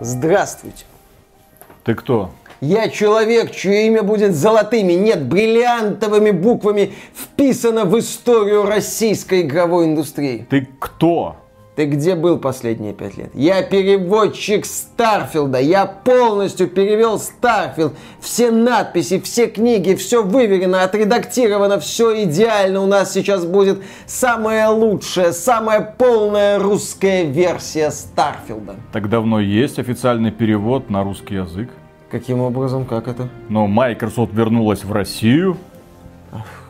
Здравствуйте. Ты кто? Я человек, чье имя будет золотыми, нет, бриллиантовыми буквами вписано в историю российской игровой индустрии. Ты кто? Ты где был последние пять лет? Я переводчик Старфилда. Я полностью перевел Starfield. Все надписи, все книги, все выверено, отредактировано, все идеально. У нас сейчас будет самая лучшая, самая полная русская версия Старфилда. Так давно есть официальный перевод на русский язык? Каким образом? Как это? Но Microsoft вернулась в Россию.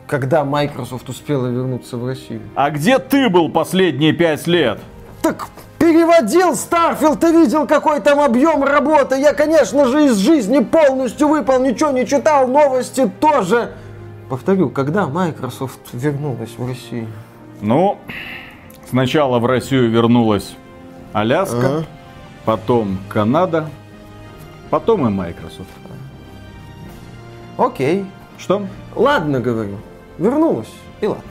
Когда Microsoft успела вернуться в Россию? А где ты был последние пять лет? Так переводил Starfield, ты видел, какой там объем работы. Я, конечно же, из жизни полностью выпал, ничего не читал, новости тоже. Повторю, когда Microsoft вернулась в Россию? Ну, сначала в Россию вернулась Аляска, Ага. потом Канада, потом и Microsoft. Окей. Что? Ладно, говорю. Вернулась. И ладно.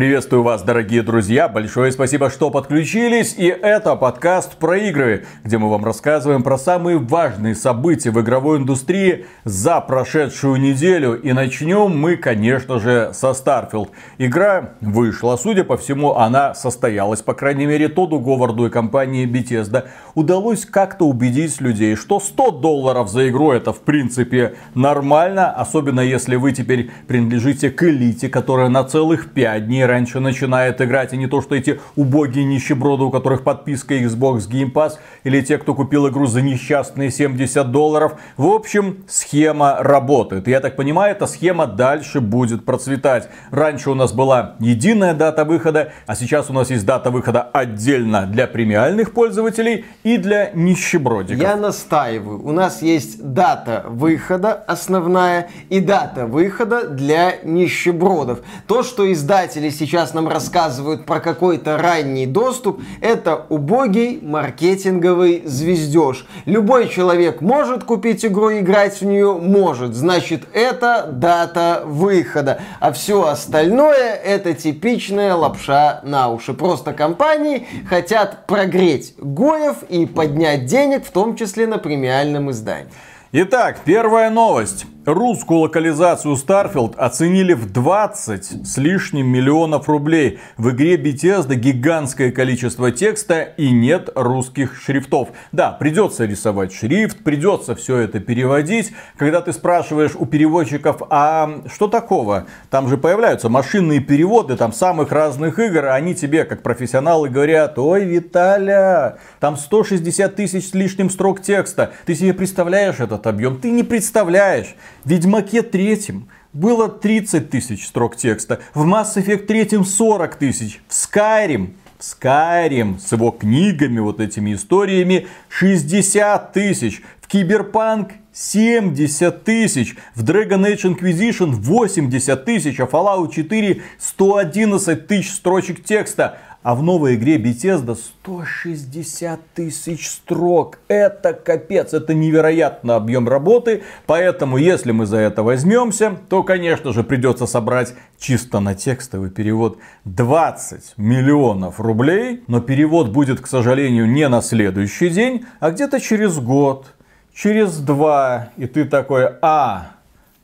Приветствую вас, дорогие друзья. Большое спасибо, что подключились. И это подкаст про игры, где мы вам рассказываем про самые важные события в игровой индустрии за прошедшую неделю. И начнем мы, конечно же, со Starfield. Игра вышла. Судя по всему, она состоялась. По крайней мере, Тоду Говарду и компании Bethesda удалось как-то убедить людей, что 100 долларов за игру это в принципе нормально. Особенно если вы теперь принадлежите к элите, которая на целых 5 дней раньше начинает играть, и не то, что эти убогие нищеброды, у которых подписка Xbox Game Pass, или те, кто купил игру за несчастные 70 долларов. В общем, схема работает. Я так понимаю, эта схема дальше будет процветать. Раньше у нас была единая дата выхода, а сейчас у нас есть дата выхода отдельно для премиальных пользователей и для нищебродиков. Я настаиваю. У нас есть дата выхода основная и дата выхода для нищебродов. То, что издатели сейчас нам рассказывают про какой-то ранний доступ, это убогий маркетинговый звездеж. Любой человек может купить игру играть в нее? Может. Значит, это дата выхода. А все остальное это типичная лапша на уши. Просто компании хотят прогреть Гоев и поднять денег, в том числе на премиальном издании. Итак, первая новость. Русскую локализацию Starfield оценили в 20 с лишним миллионов рублей. В игре Bethesda гигантское количество текста и нет русских шрифтов. Да, придется рисовать шрифт, придется все это переводить. Когда ты спрашиваешь у переводчиков, а что такого? Там же появляются машинные переводы там самых разных игр, а они тебе, как профессионалы, говорят, ой, Виталя, там 160 тысяч с лишним строк текста. Ты себе представляешь этот объем? Ты не представляешь. Ведьмаке третьем было 30 тысяч строк текста, в Mass Effect третьем 40 тысяч, в Skyrim в Skyrim с его книгами, вот этими историями 60 тысяч, в Киберпанк 70 тысяч, в Dragon Age Inquisition 80 тысяч, а Fallout 4 111 тысяч строчек текста. А в новой игре Bethesda 160 тысяч строк. Это капец, это невероятный объем работы. Поэтому, если мы за это возьмемся, то, конечно же, придется собрать чисто на текстовый перевод 20 миллионов рублей. Но перевод будет, к сожалению, не на следующий день, а где-то через год, через два. И ты такой, а,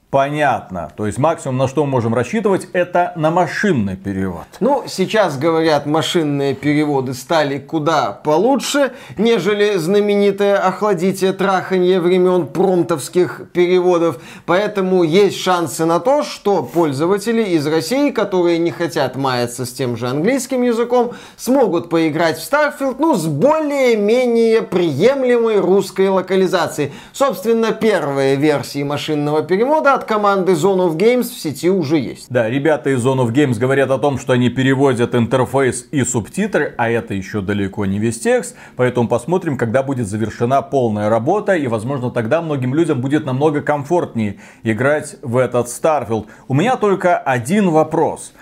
Понятно. То есть максимум на что мы можем рассчитывать, это на машинный перевод. Ну, сейчас, говорят, машинные переводы стали куда получше, нежели знаменитое охладитие траханье времен промтовских переводов. Поэтому есть шансы на то, что пользователи из России, которые не хотят маяться с тем же английским языком, смогут поиграть в Starfield, ну, с более-менее приемлемой русской локализацией. Собственно, первые версии машинного перевода от команды Zone of Games в сети уже есть. Да, ребята из Zone of Games говорят о том, что они переводят интерфейс и субтитры, а это еще далеко не весь текст. Поэтому посмотрим, когда будет завершена полная работа. И, возможно, тогда многим людям будет намного комфортнее играть в этот Starfield. У меня только один вопрос.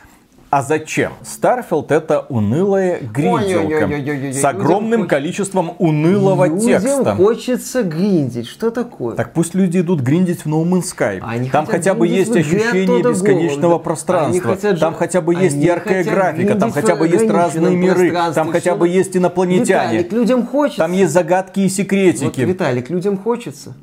А зачем? Starfield это унылая гринделка с огромным количеством унылого текста. Людям хочется гриндить. Что такое? Так пусть люди идут гриндить в No Man's Sky. Они там хотя бы есть ощущение бесконечного пространства. Там хотя бы есть яркая графика. Там хотя бы есть разные миры. Там хотя бы есть инопланетяне. Виталик, людям хочется. Там есть загадки и секретики. Вот, Виталик, людям хочется.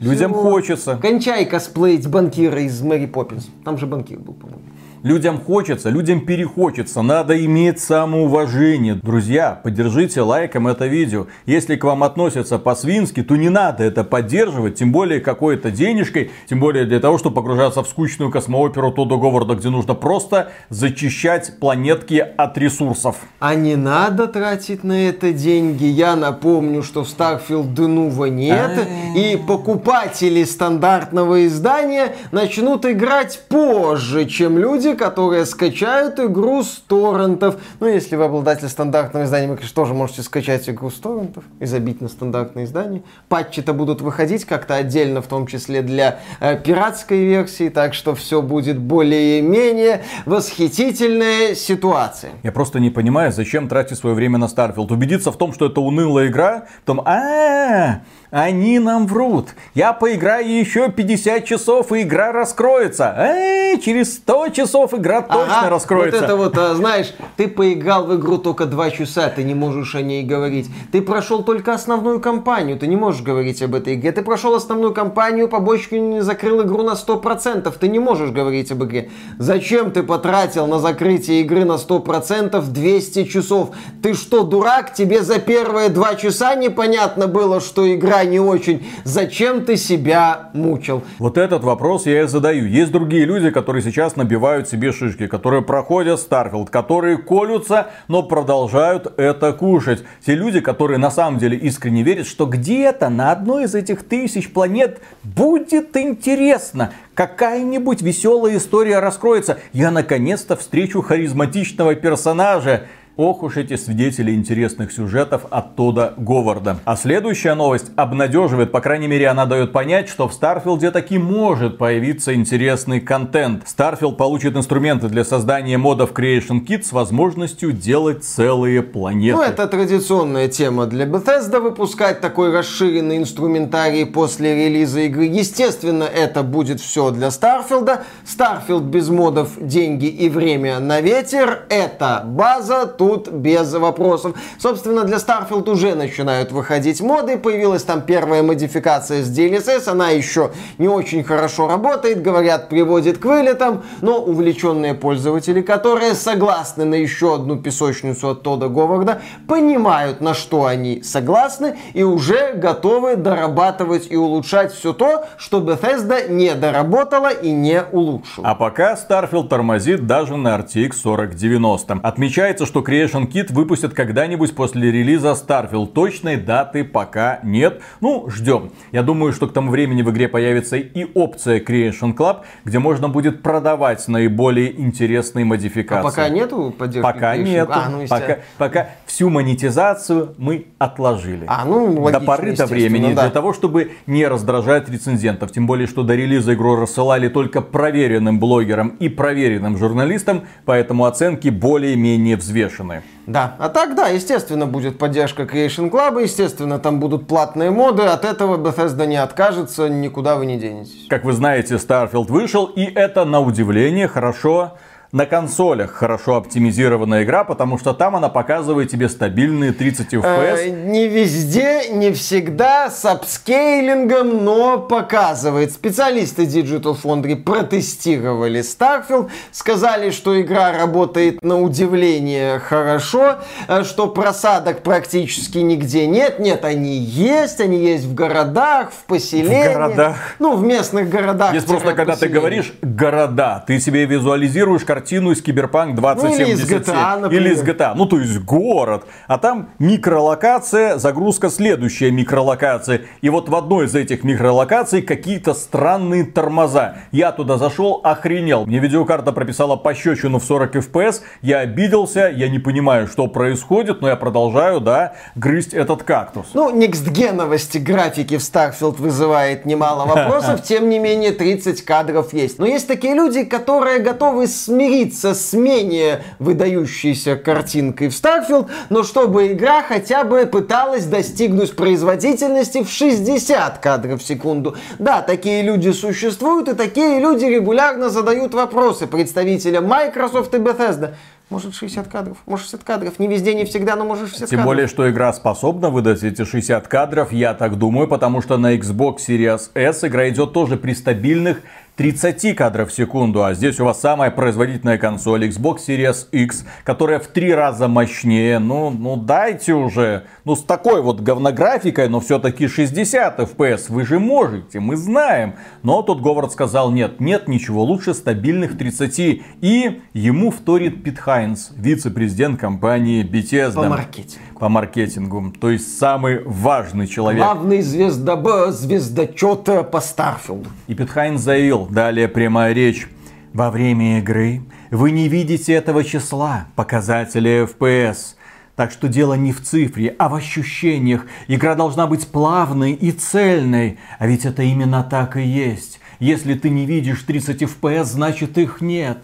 Людям Все. хочется. Кончай косплеить банкира из Мэри Поппинс. Там же банкир был, по-моему. Людям хочется, людям перехочется, надо иметь самоуважение. Друзья, поддержите лайком это видео. Если к вам относятся по-свински, то не надо это поддерживать, тем более какой-то денежкой, тем более для того, чтобы погружаться в скучную космооперу Тодо Говарда, где нужно просто зачищать планетки от ресурсов. А не надо тратить на это деньги. Я напомню, что в Starfield Денува нет, и покупатели стандартного издания начнут играть позже, чем люди, люди, которые скачают игру с торрентов. Ну, если вы обладатель стандартного издания, вы, конечно, тоже можете скачать игру с торрентов и забить на стандартное издание. Патчи-то будут выходить как-то отдельно, в том числе для э, пиратской версии, так что все будет более-менее восхитительная ситуация. Я просто не понимаю, зачем тратить свое время на Starfield. Убедиться в том, что это унылая игра, потом, а, -а, -а они нам врут. Я поиграю еще 50 часов, и игра раскроется. Эй, через 100 часов игра точно ага, раскроется. Вот это вот, а, знаешь, ты поиграл в игру только 2 часа, ты не можешь о ней говорить. Ты прошел только основную кампанию, ты не можешь говорить об этой игре. Ты прошел основную кампанию, побочку не закрыл игру на 100%, ты не можешь говорить об игре. Зачем ты потратил на закрытие игры на 100% 200 часов? Ты что, дурак? Тебе за первые 2 часа непонятно было, что игра не очень. Зачем ты себя мучил? Вот этот вопрос я и задаю. Есть другие люди, которые сейчас набивают себе шишки, которые проходят Starfield, которые колются, но продолжают это кушать. Те люди, которые на самом деле искренне верят, что где-то на одной из этих тысяч планет будет интересно какая-нибудь веселая история раскроется. Я наконец-то встречу харизматичного персонажа. Ох уж эти свидетели интересных сюжетов от Тодда Говарда. А следующая новость обнадеживает, по крайней мере она дает понять, что в Старфилде таки может появиться интересный контент. Starfield получит инструменты для создания модов Creation Kit с возможностью делать целые планеты. Ну это традиционная тема для Bethesda выпускать такой расширенный инструментарий после релиза игры. Естественно это будет все для Старфилда. Starfield без модов, деньги и время на ветер. Это база, тут тут без вопросов. Собственно, для Starfield уже начинают выходить моды. Появилась там первая модификация с DLSS. Она еще не очень хорошо работает. Говорят, приводит к вылетам. Но увлеченные пользователи, которые согласны на еще одну песочницу от Тода Говарда, понимают, на что они согласны и уже готовы дорабатывать и улучшать все то, что Bethesda не доработала и не улучшила. А пока Starfield тормозит даже на RTX 4090. Отмечается, что Creation Creation Kit выпустят когда-нибудь после релиза Starfield. Точной даты пока нет. Ну, ждем. Я думаю, что к тому времени в игре появится и опция Creation Club, где можно будет продавать наиболее интересные модификации. А пока нету поддержки Пока Creation? нету. А, ну, пока, пока всю монетизацию мы отложили. А, ну, логично, до поры до времени. Да. Для того, чтобы не раздражать рецензентов. Тем более, что до релиза игру рассылали только проверенным блогерам и проверенным журналистам, поэтому оценки более-менее взвешены стороны. Да, а так, да, естественно, будет поддержка Creation Club, естественно, там будут платные моды, от этого Bethesda не откажется, никуда вы не денетесь. Как вы знаете, Starfield вышел, и это, на удивление, хорошо на консолях хорошо оптимизированная игра, потому что там она показывает тебе стабильные 30 FPS. Э, не везде, не всегда, с апскейлингом, но показывает. Специалисты Digital Foundry протестировали Starfield, сказали, что игра работает на удивление хорошо, э, что просадок практически нигде нет. Нет, они есть, они есть в городах, в поселениях. В городах. Ну, в местных городах. Есть просто, когда ты говоришь города, ты себе визуализируешь картинку картину из Киберпанк 2077. Ну, или из GTA, например. Или из GTA. Ну, то есть город. А там микролокация, загрузка следующая микролокация. И вот в одной из этих микролокаций какие-то странные тормоза. Я туда зашел, охренел. Мне видеокарта прописала пощечину в 40 FPS. Я обиделся, я не понимаю, что происходит, но я продолжаю, да, грызть этот кактус. Ну, некстгеновости графики в Starfield вызывает немало вопросов. Тем не менее, 30 кадров есть. Но есть такие люди, которые готовы смириться смириться с менее выдающейся картинкой в Starfield, но чтобы игра хотя бы пыталась достигнуть производительности в 60 кадров в секунду. Да, такие люди существуют, и такие люди регулярно задают вопросы представителям Microsoft и Bethesda. Может 60 кадров, может 60 кадров. Не везде, не всегда, но может 60 Тем кадров. более, что игра способна выдать эти 60 кадров, я так думаю, потому что на Xbox Series S игра идет тоже при стабильных 30 кадров в секунду, а здесь у вас самая производительная консоль Xbox Series X, которая в три раза мощнее. Ну, ну дайте уже. Ну, с такой вот говнографикой, но все-таки 60 FPS. Вы же можете, мы знаем. Но тут Говард сказал, нет, нет ничего лучше стабильных 30. И ему вторит Пит Хайнс, вице-президент компании Bethesda. По маркетингу. По маркетингу. То есть самый важный человек. Главный звездоба, звездочет по Starfield. И Пит Хайнс заявил, далее прямая речь. Во время игры вы не видите этого числа, показателя FPS. Так что дело не в цифре, а в ощущениях. Игра должна быть плавной и цельной. А ведь это именно так и есть. Если ты не видишь 30 FPS, значит их нет.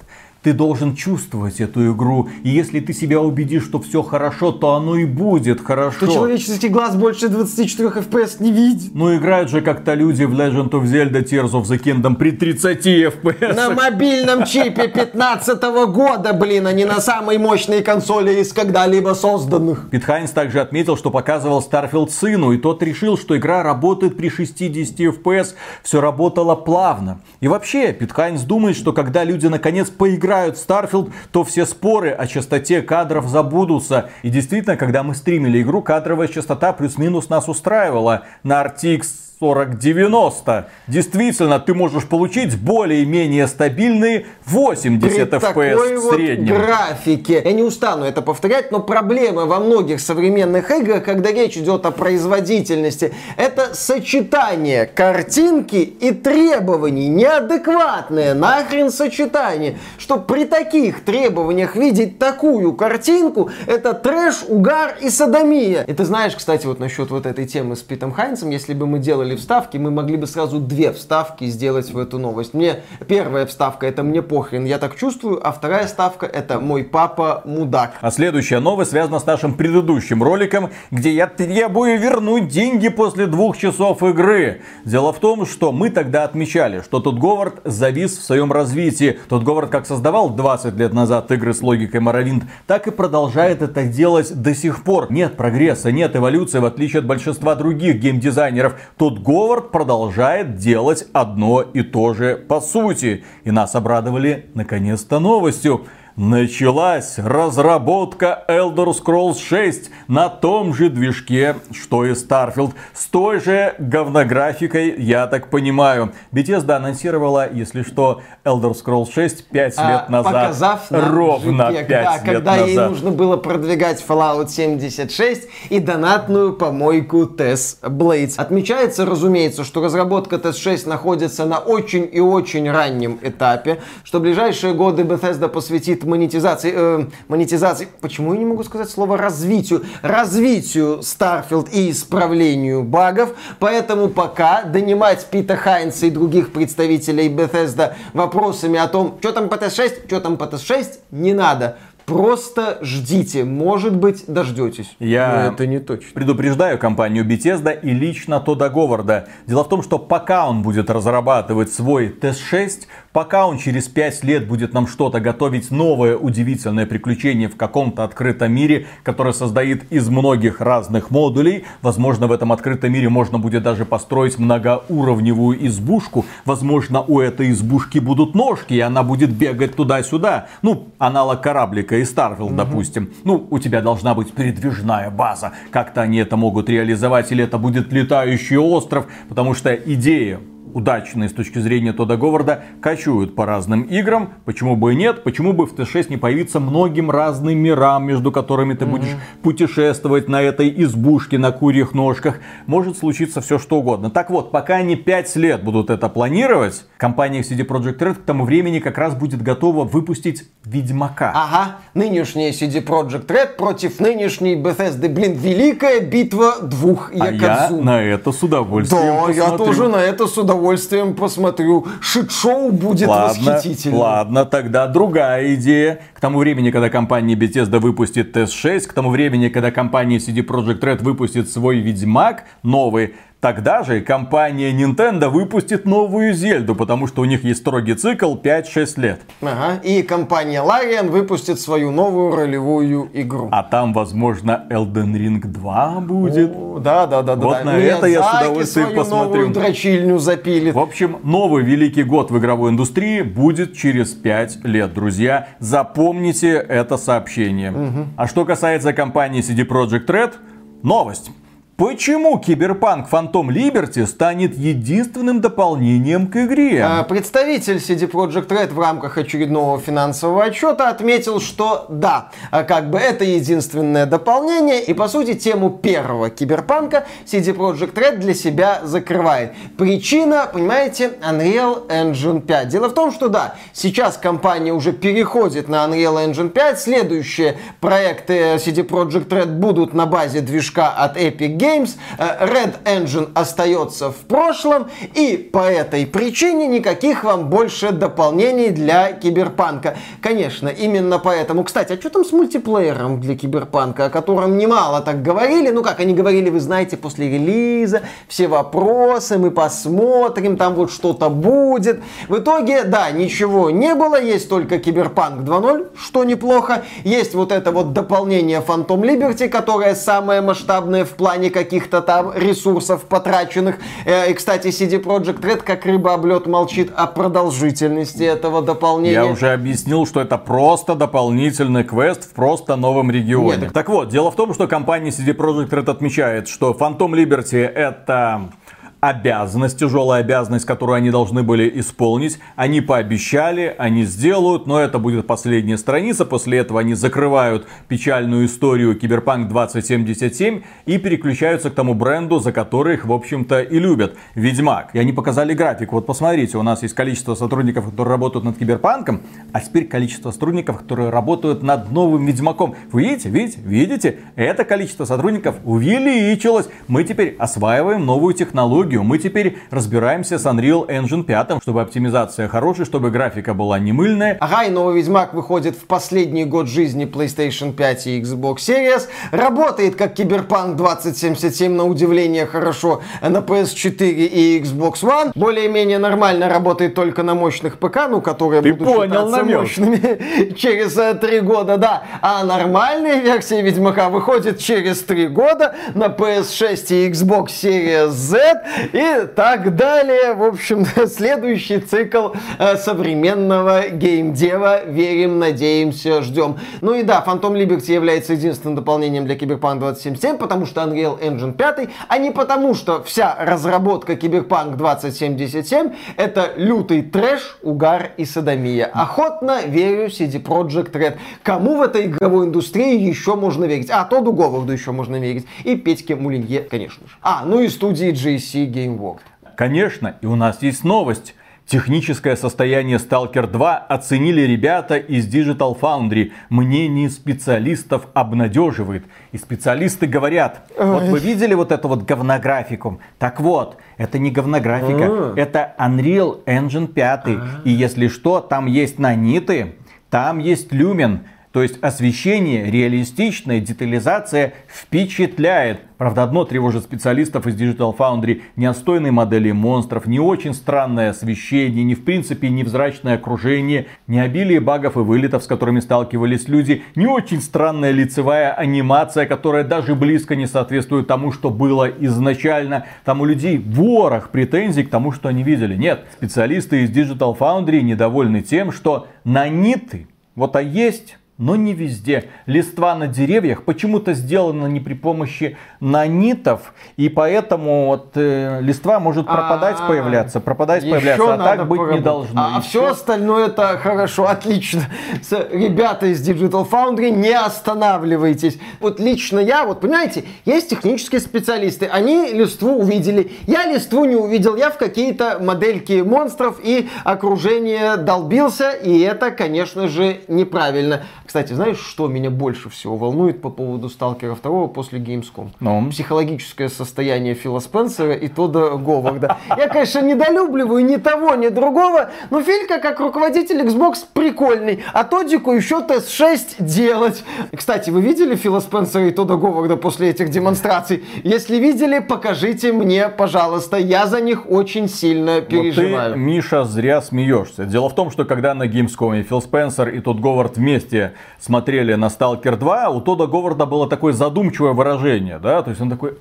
Ты должен чувствовать эту игру. И если ты себя убедишь, что все хорошо, то оно и будет хорошо. Что человеческий глаз больше 24 FPS не видит. Ну играют же как-то люди в Legend of Zelda Tears of the Kingdom при 30 FPS. На мобильном чипе 15 года, блин, а не на самой мощной консоли из когда-либо созданных. Пит Хайнс также отметил, что показывал Starfield сыну, и тот решил, что игра работает при 60 FPS, все работало плавно. И вообще, Пит Хайнс думает, что когда люди наконец поиграют играют в Starfield, то все споры о частоте кадров забудутся. И действительно, когда мы стримили игру, кадровая частота плюс-минус нас устраивала. На RTX 4090. Действительно, ты можешь получить более-менее стабильные 80 При FPS такой в вот среднем. графике. Я не устану это повторять, но проблема во многих современных играх, когда речь идет о производительности, это сочетание картинки и требований. Неадекватное нахрен сочетание. Что при таких требованиях видеть такую картинку, это трэш, угар и садомия. И ты знаешь, кстати, вот насчет вот этой темы с Питом Хайнсом, если бы мы делали вставки, мы могли бы сразу две вставки сделать в эту новость. Мне первая вставка это мне похрен, я так чувствую, а вторая ставка это мой папа мудак. А следующая новость связана с нашим предыдущим роликом, где я требую вернуть деньги после двух часов игры. Дело в том, что мы тогда отмечали, что тот Говард завис в своем развитии. Тот Говард как создавал 20 лет назад игры с логикой Моровинт, так и продолжает это делать до сих пор. Нет прогресса, нет эволюции, в отличие от большинства других геймдизайнеров. Тот Говард продолжает делать одно и то же по сути. И нас обрадовали наконец-то новостью. Началась разработка Elder Scrolls 6 на том же движке, что и Starfield. С той же говнографикой, я так понимаю. Bethesda анонсировала, если что, Elder Scrolls 6 5 А, лет назад. показав нам ровно JPEG, 5 да, лет когда ей назад. нужно было продвигать Fallout 76 и донатную помойку TES Blades. Отмечается, разумеется, что разработка TES 6 находится на очень и очень раннем этапе, что ближайшие годы Bethesda посвятит монетизации, э, монетизации, почему я не могу сказать слово развитию, развитию Starfield и исправлению багов, поэтому пока донимать Пита Хайнса и других представителей Bethesda вопросами о том, что там по TES-6, что там по TES-6, не надо. Просто ждите, может быть, дождетесь. Я Но это не точно. Предупреждаю компанию Bethesda и лично Тода Говарда. Дело в том, что пока он будет разрабатывать свой TES-6, пока он через 5 лет будет нам что-то готовить, новое удивительное приключение в каком-то открытом мире, которое создает из многих разных модулей, возможно, в этом открытом мире можно будет даже построить многоуровневую избушку, возможно, у этой избушки будут ножки, и она будет бегать туда-сюда. Ну, аналог кораблика и Starfield, допустим. Ну, у тебя должна быть передвижная база. Как-то они это могут реализовать, или это будет летающий остров, потому что идея удачные с точки зрения Тода Говарда кочуют по разным играм. Почему бы и нет? Почему бы в Т6 не появиться многим разным мирам, между которыми ты будешь путешествовать на этой избушке на курьих ножках? Может случиться все что угодно. Так вот, пока они 5 лет будут это планировать, компания CD Projekt Red к тому времени как раз будет готова выпустить Ведьмака. Ага, нынешняя CD Projekt Red против нынешней Bethesda. Блин, великая битва двух А я на это с удовольствием Да, я посмотрю. тоже на это с удовольствием удовольствием посмотрю. Шит-шоу будет ладно, восхитительным. Ладно, тогда другая идея. К тому времени, когда компания Bethesda выпустит TS6, к тому времени, когда компания CD Projekt Red выпустит свой Ведьмак новый, Тогда же компания Nintendo выпустит новую Зельду, потому что у них есть строгий цикл 5-6 лет. Ага, и компания Larian выпустит свою новую ролевую игру. А там, возможно, Elden Ring 2 будет. О, да, да, да, вот да. на это я с удовольствием свою посмотрю. новую дрочильню запилит. В общем, новый великий год в игровой индустрии будет через 5 лет, друзья. Запомните это сообщение. Угу. А что касается компании CD Projekt Red, новость. Почему Киберпанк Phantom Liberty станет единственным дополнением к игре? А, представитель CD Projekt Red в рамках очередного финансового отчета отметил, что да, а как бы это единственное дополнение, и по сути тему первого Киберпанка CD Projekt Red для себя закрывает. Причина, понимаете, Unreal Engine 5. Дело в том, что да, сейчас компания уже переходит на Unreal Engine 5, следующие проекты CD Projekt Red будут на базе движка от Epic Games, Games, э, Red Engine остается в прошлом, и по этой причине никаких вам больше дополнений для Киберпанка. Конечно, именно поэтому. Кстати, а что там с мультиплеером для Киберпанка, о котором немало так говорили? Ну как они говорили, вы знаете, после релиза все вопросы, мы посмотрим, там вот что-то будет. В итоге, да, ничего не было, есть только Киберпанк 2.0, что неплохо. Есть вот это вот дополнение Phantom Liberty, которое самое масштабное в плане каких-то там ресурсов потраченных. Э, и, кстати, CD Projekt Red как рыба об лед молчит о продолжительности этого дополнения. Я уже объяснил, что это просто дополнительный квест в просто новом регионе. Нет, так вот, дело в том, что компания CD Projekt Red отмечает, что Phantom Liberty это обязанность, тяжелая обязанность, которую они должны были исполнить. Они пообещали, они сделают, но это будет последняя страница. После этого они закрывают печальную историю Киберпанк 2077 и переключаются к тому бренду, за который их, в общем-то, и любят. Ведьмак. И они показали график. Вот посмотрите, у нас есть количество сотрудников, которые работают над Киберпанком, а теперь количество сотрудников, которые работают над новым Ведьмаком. Вы видите, видите, видите? Это количество сотрудников увеличилось. Мы теперь осваиваем новую технологию технологию. Мы теперь разбираемся с Unreal Engine 5, чтобы оптимизация хорошая, чтобы графика была не мыльная. Ага, и новый Ведьмак выходит в последний год жизни PlayStation 5 и Xbox Series. Работает как Киберпанк 2077, на удивление хорошо, на PS4 и Xbox One. Более-менее нормально работает только на мощных ПК, ну, которые Ты будут понял считаться намек. мощными через э, три года, да. А нормальная версия Ведьмака выходит через три года на PS6 и Xbox Series Z и так далее. В общем, следующий цикл э, современного геймдева. Верим, надеемся, ждем. Ну и да, Phantom Liberty является единственным дополнением для Cyberpunk 2077, потому что Unreal Engine 5, а не потому, что вся разработка Cyberpunk 2077 это лютый трэш, угар и садомия. Охотно верю CD Projekt Red. Кому в этой игровой индустрии еще можно верить? А, Тоду Говарду еще можно верить. И Петьке Мулинье, конечно же. А, ну и студии GC Gameworks. Конечно, и у нас есть новость. Техническое состояние Stalker 2 оценили ребята из Digital Foundry. Мнение специалистов обнадеживает. И специалисты говорят, вот вы видели вот эту вот говнографику? Так вот, это не говнографика, А. это Unreal Engine 5. И если что, там есть наниты, там есть люмен. То есть освещение, реалистичная детализация впечатляет. Правда, одно тревожит специалистов из Digital Foundry. Не отстойные модели монстров, не очень странное освещение, не в принципе невзрачное окружение, не обилие багов и вылетов, с которыми сталкивались люди, не очень странная лицевая анимация, которая даже близко не соответствует тому, что было изначально. Там у людей ворох претензий к тому, что они видели. Нет, специалисты из Digital Foundry недовольны тем, что наниты вот а есть но не везде. Листва на деревьях почему-то сделана не при помощи нанитов, и поэтому вот э, листва может пропадать, А-а-а. появляться, пропадать, Еще появляться, а так быть не должно. А, а Еще- все остальное это хорошо, отлично. Ребята из Digital Foundry, не останавливайтесь. Вот лично я, вот понимаете, есть технические специалисты, они листву увидели. Я листву не увидел, я в какие-то модельки монстров и окружение долбился, и это, конечно же, неправильно. Кстати, знаешь, что меня больше всего волнует по поводу Сталкера 2 после Gamescom? Ну? Психологическое состояние Фила Спенсера и Тода Говарда. Я, конечно, недолюбливаю ни того, ни другого, но Филька, как руководитель Xbox, прикольный. А Тодику еще тест 6 делать. Кстати, вы видели Фила Спенсера и Тода Говарда после этих демонстраций? Если видели, покажите мне, пожалуйста. Я за них очень сильно переживаю. Вот ты, Миша, зря смеешься. Дело в том, что когда на Gamescom Фил Спенсер и Тод Говард вместе смотрели на Stalker 2, у Тода Говарда было такое задумчивое выражение, да, то есть он такой,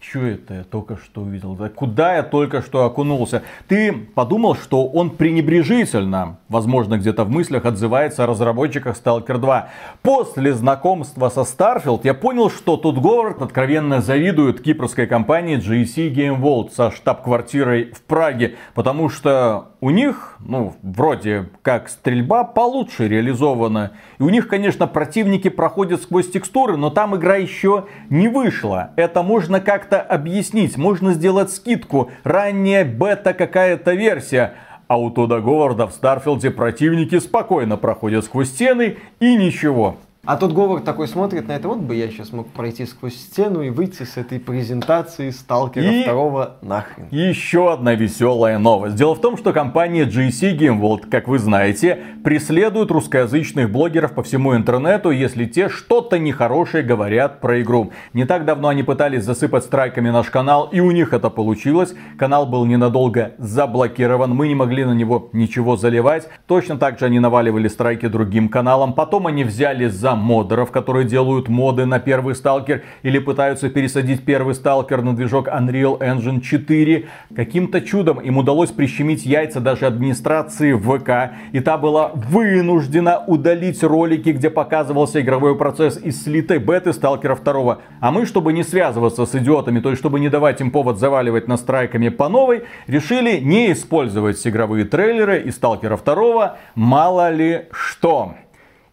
что это я только что увидел? Да куда я только что окунулся? Ты подумал, что он пренебрежительно, возможно, где-то в мыслях отзывается о разработчиках Stalker 2. После знакомства со Starfield я понял, что тут Говард откровенно завидует кипрской компании GSC Game World со штаб-квартирой в Праге, потому что у них, ну, вроде как стрельба получше реализована. И у них, конечно, противники проходят сквозь текстуры, но там игра еще не вышла. Это можно как-то объяснить, можно сделать скидку. Ранняя бета какая-то версия. А у Тода Говарда в Старфилде противники спокойно проходят сквозь стены и ничего. А тот Говард такой смотрит на это, вот бы я сейчас мог пройти сквозь стену и выйти с этой презентации Сталкера и второго нахрен. Еще одна веселая новость. Дело в том, что компания GC Game World, как вы знаете, преследует русскоязычных блогеров по всему интернету, если те что-то нехорошее говорят про игру. Не так давно они пытались засыпать страйками наш канал, и у них это получилось. Канал был ненадолго заблокирован, мы не могли на него ничего заливать. Точно так же они наваливали страйки другим каналам. Потом они взяли за модеров, которые делают моды на первый сталкер или пытаются пересадить первый сталкер на движок Unreal Engine 4. Каким-то чудом им удалось прищемить яйца даже администрации ВК, и та была вынуждена удалить ролики, где показывался игровой процесс из слитой беты Сталкера 2. А мы, чтобы не связываться с идиотами, то есть чтобы не давать им повод заваливать настройками по новой, решили не использовать игровые трейлеры из Сталкера 2, мало ли что.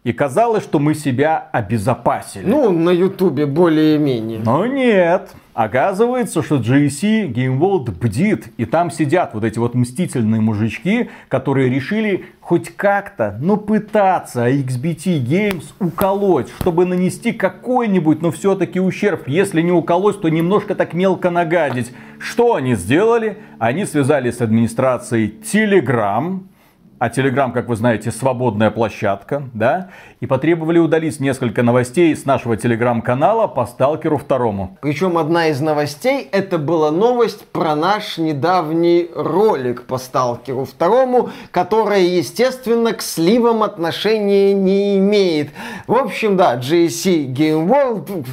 И казалось, что мы себя обезопасили. Ну, на ютубе более-менее. Но нет. Оказывается, что GSC Game World бдит, и там сидят вот эти вот мстительные мужички, которые решили хоть как-то, но пытаться XBT Games уколоть, чтобы нанести какой-нибудь, но все-таки ущерб. Если не уколоть, то немножко так мелко нагадить. Что они сделали? Они связались с администрацией Telegram, а Telegram, как вы знаете, свободная площадка, да, и потребовали удалить несколько новостей с нашего телеграм-канала по Сталкеру второму. Причем одна из новостей, это была новость про наш недавний ролик по Сталкеру второму, которая, естественно, к сливам отношения не имеет. В общем, да, GSC Game World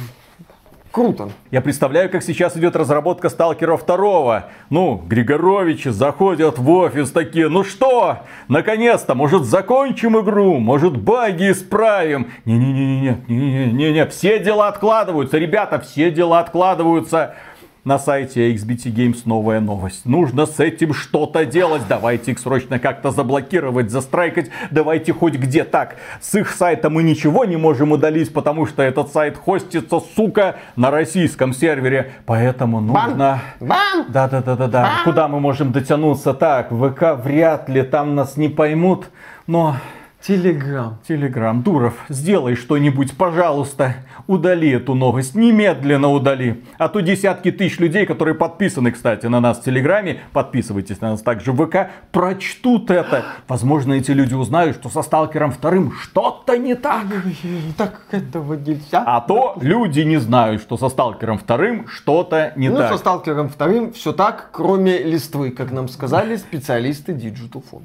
Круто. Я представляю, как сейчас идет разработка Сталкера 2. Ну, Григоровичи заходят в офис такие, ну что, наконец-то, может закончим игру, может баги исправим. Не-не-не-не-не-не-не, все дела откладываются, ребята, все дела откладываются на сайте XBT Games новая новость. Нужно с этим что-то делать. Давайте их срочно как-то заблокировать, застрайкать. Давайте хоть где так. С их сайта мы ничего не можем удалить, потому что этот сайт хостится, сука, на российском сервере. Поэтому нужно... Бам! Да-да-да-да-да. Куда мы можем дотянуться? Так, ВК вряд ли, там нас не поймут. Но Телеграм. Телеграм. Дуров, сделай что-нибудь, пожалуйста. Удали эту новость. Немедленно удали. А то десятки тысяч людей, которые подписаны, кстати, на нас в Телеграме, подписывайтесь на нас также в ВК, прочтут это. Возможно, эти люди узнают, что со Сталкером вторым что-то не так. Так этого нельзя. А то люди не знают, что со Сталкером вторым что-то не ну, так. Ну, со Сталкером вторым все так, кроме листвы, как нам сказали специалисты Digital Phone.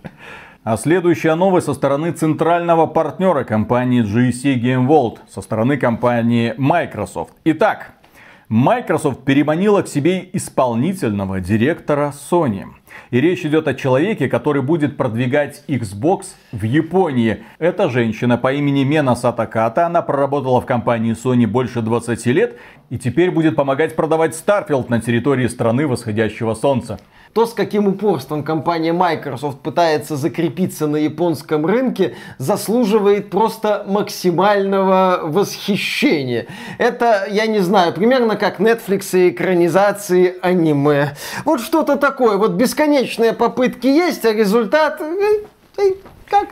А следующая новость со стороны центрального партнера компании GSC Game World, со стороны компании Microsoft. Итак, Microsoft переманила к себе исполнительного директора Sony. И речь идет о человеке, который будет продвигать Xbox в Японии. Это женщина по имени Мена Сатаката. Она проработала в компании Sony больше 20 лет и теперь будет помогать продавать Starfield на территории страны восходящего солнца. То, с каким упорством компания Microsoft пытается закрепиться на японском рынке, заслуживает просто максимального восхищения. Это, я не знаю, примерно как Netflix и экранизации аниме. Вот что-то такое. Вот бесконечные попытки есть, а результат э, э, как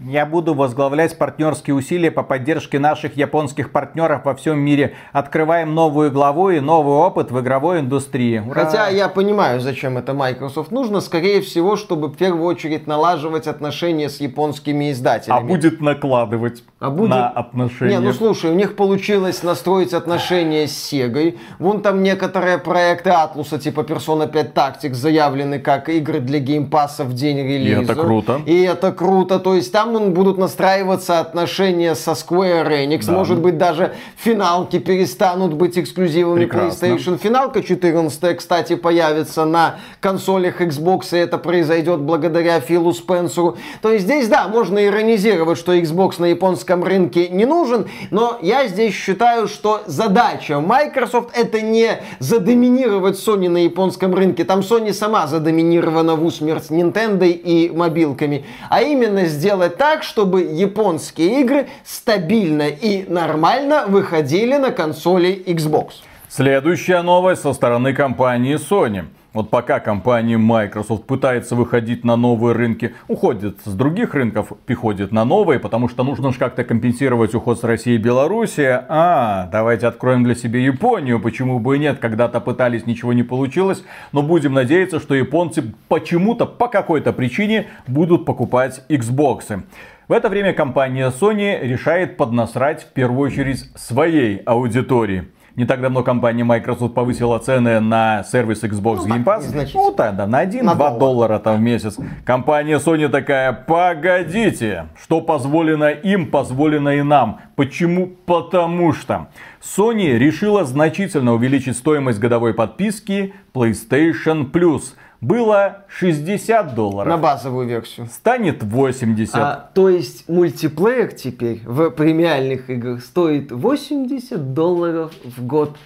Я буду возглавлять партнерские усилия по поддержке наших японских партнеров во всем мире. Открываем новую главу и новый опыт в игровой индустрии. Ура! Хотя я понимаю, зачем это Microsoft нужно. Скорее всего, чтобы в первую очередь налаживать отношения с японскими издателями. А будет накладывать а будет... на отношения. Не, ну слушай, у них получилось настроить отношения с Sega. Вон там некоторые проекты Atlus а, типа Persona 5 Tactics, заявлены как игры для Game Pass а в день релиза. И это круто. И это круто. То есть там там будут настраиваться отношения со Square Enix. Да. Может быть, даже финалки перестанут быть эксклюзивами Прекрасно. PlayStation. Финалка 14, кстати, появится на консолях Xbox, и это произойдет благодаря Филу Спенсеру. То есть здесь, да, можно иронизировать, что Xbox на японском рынке не нужен, но я здесь считаю, что задача Microsoft это не задоминировать Sony на японском рынке. Там Sony сама задоминирована в усмерть Nintendo и мобилками, а именно сделать так, чтобы японские игры стабильно и нормально выходили на консоли Xbox. Следующая новость со стороны компании Sony. Вот пока компания Microsoft пытается выходить на новые рынки, уходит с других рынков, приходит на новые, потому что нужно же как-то компенсировать уход с России и Беларуси. А, давайте откроем для себя Японию, почему бы и нет, когда-то пытались, ничего не получилось, но будем надеяться, что японцы почему-то, по какой-то причине будут покупать Xbox. В это время компания Sony решает поднасрать в первую очередь своей аудитории. Не так давно компания Microsoft повысила цены на сервис Xbox ну, Game Pass. Ну, да, да, на 1-2 доллар. доллара там в месяц. Компания Sony такая, погодите, что позволено им, позволено и нам. Почему? Потому что Sony решила значительно увеличить стоимость годовой подписки PlayStation Plus было 60 долларов. На базовую версию. Станет 80. А, то есть мультиплеер теперь в премиальных играх стоит 80 долларов в год.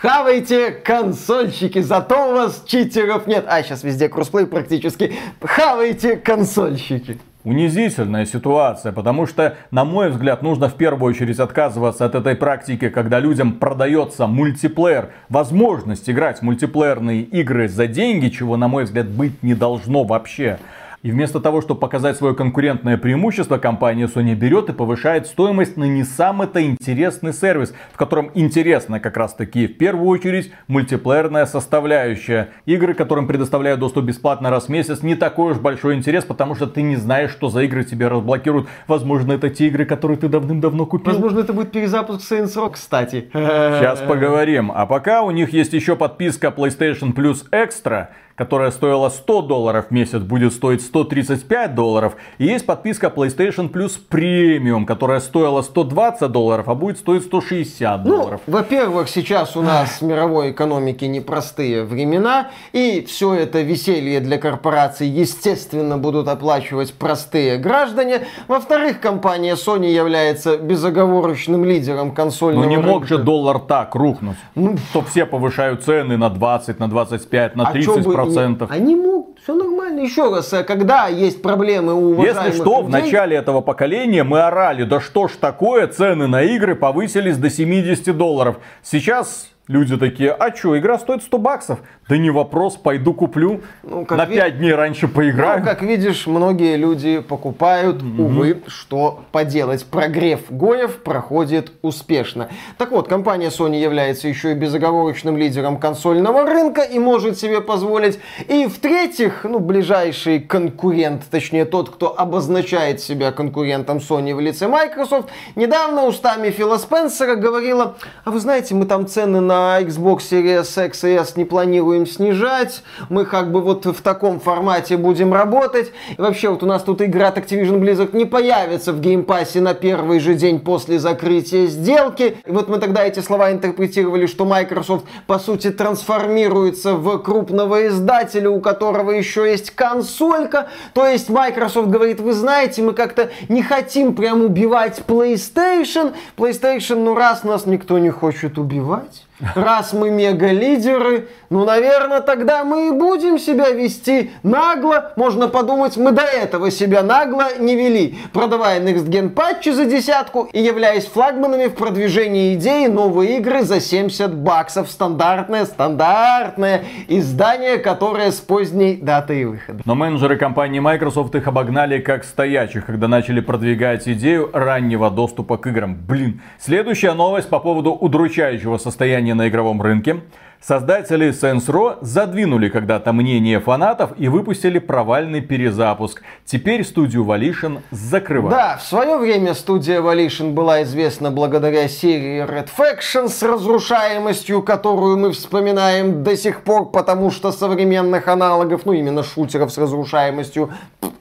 Хавайте консольщики, зато у вас читеров нет. А, сейчас везде кроссплей практически. Хавайте консольщики унизительная ситуация, потому что, на мой взгляд, нужно в первую очередь отказываться от этой практики, когда людям продается мультиплеер, возможность играть в мультиплеерные игры за деньги, чего, на мой взгляд, быть не должно вообще. И вместо того, чтобы показать свое конкурентное преимущество, компания Sony берет и повышает стоимость на не самый-то интересный сервис, в котором интересно как раз таки в первую очередь мультиплеерная составляющая. Игры, которым предоставляют доступ бесплатно раз в месяц, не такой уж большой интерес, потому что ты не знаешь, что за игры тебе разблокируют. Возможно, это те игры, которые ты давным-давно купил. Возможно, это будет перезапуск Saints Row, кстати. Сейчас поговорим. А пока у них есть еще подписка PlayStation Plus Extra, которая стоила 100 долларов в месяц, будет стоить 135 долларов. И есть подписка PlayStation Plus Premium, которая стоила 120 долларов, а будет стоить 160 ну, долларов. Во-первых, сейчас у нас в мировой экономике непростые времена, и все это веселье для корпораций, естественно, будут оплачивать простые граждане. Во-вторых, компания Sony является безоговорочным лидером консольного Ну не рынка. мог же доллар так рухнуть, ну, что все повышают цены на 20, на 25, на 30 а процентов. Они могут, все нормально. Еще раз, э, когда есть проблемы у уважаемых Если что, людей... в начале этого поколения мы орали, да что ж такое, цены на игры повысились до 70 долларов. Сейчас Люди такие, а что, игра стоит 100 баксов? Да не вопрос, пойду куплю. Ну, на ви... 5 дней раньше поиграю. Ну, как видишь, многие люди покупают, mm-hmm. увы, что поделать. Прогрев Гоев проходит успешно. Так вот, компания Sony является еще и безоговорочным лидером консольного рынка и может себе позволить. И в-третьих, ну, ближайший конкурент, точнее тот, кто обозначает себя конкурентом Sony в лице Microsoft, недавно устами Фила Спенсера говорила, а вы знаете, мы там цены на на Xbox Series X и S не планируем снижать. Мы как бы вот в таком формате будем работать. И вообще вот у нас тут игра от Activision Blizzard не появится в Game Pass е на первый же день после закрытия сделки. И вот мы тогда эти слова интерпретировали, что Microsoft по сути трансформируется в крупного издателя, у которого еще есть консолька. То есть Microsoft говорит, вы знаете, мы как-то не хотим прям убивать PlayStation. PlayStation, ну раз нас никто не хочет убивать, Раз мы мега-лидеры, ну, наверное, тогда мы и будем себя вести нагло. Можно подумать, мы до этого себя нагло не вели, продавая Next Gen патчи за десятку и являясь флагманами в продвижении идеи новые игры за 70 баксов. Стандартное, стандартное издание, которое с поздней датой выхода. Но менеджеры компании Microsoft их обогнали как стоячих, когда начали продвигать идею раннего доступа к играм. Блин. Следующая новость по поводу удручающего состояния на игровом рынке. Создатели Saints Row задвинули когда-то мнение фанатов и выпустили провальный перезапуск. Теперь студию Volition закрывают. Да, в свое время студия Volition была известна благодаря серии Red Faction с разрушаемостью, которую мы вспоминаем до сих пор, потому что современных аналогов, ну именно шутеров с разрушаемостью,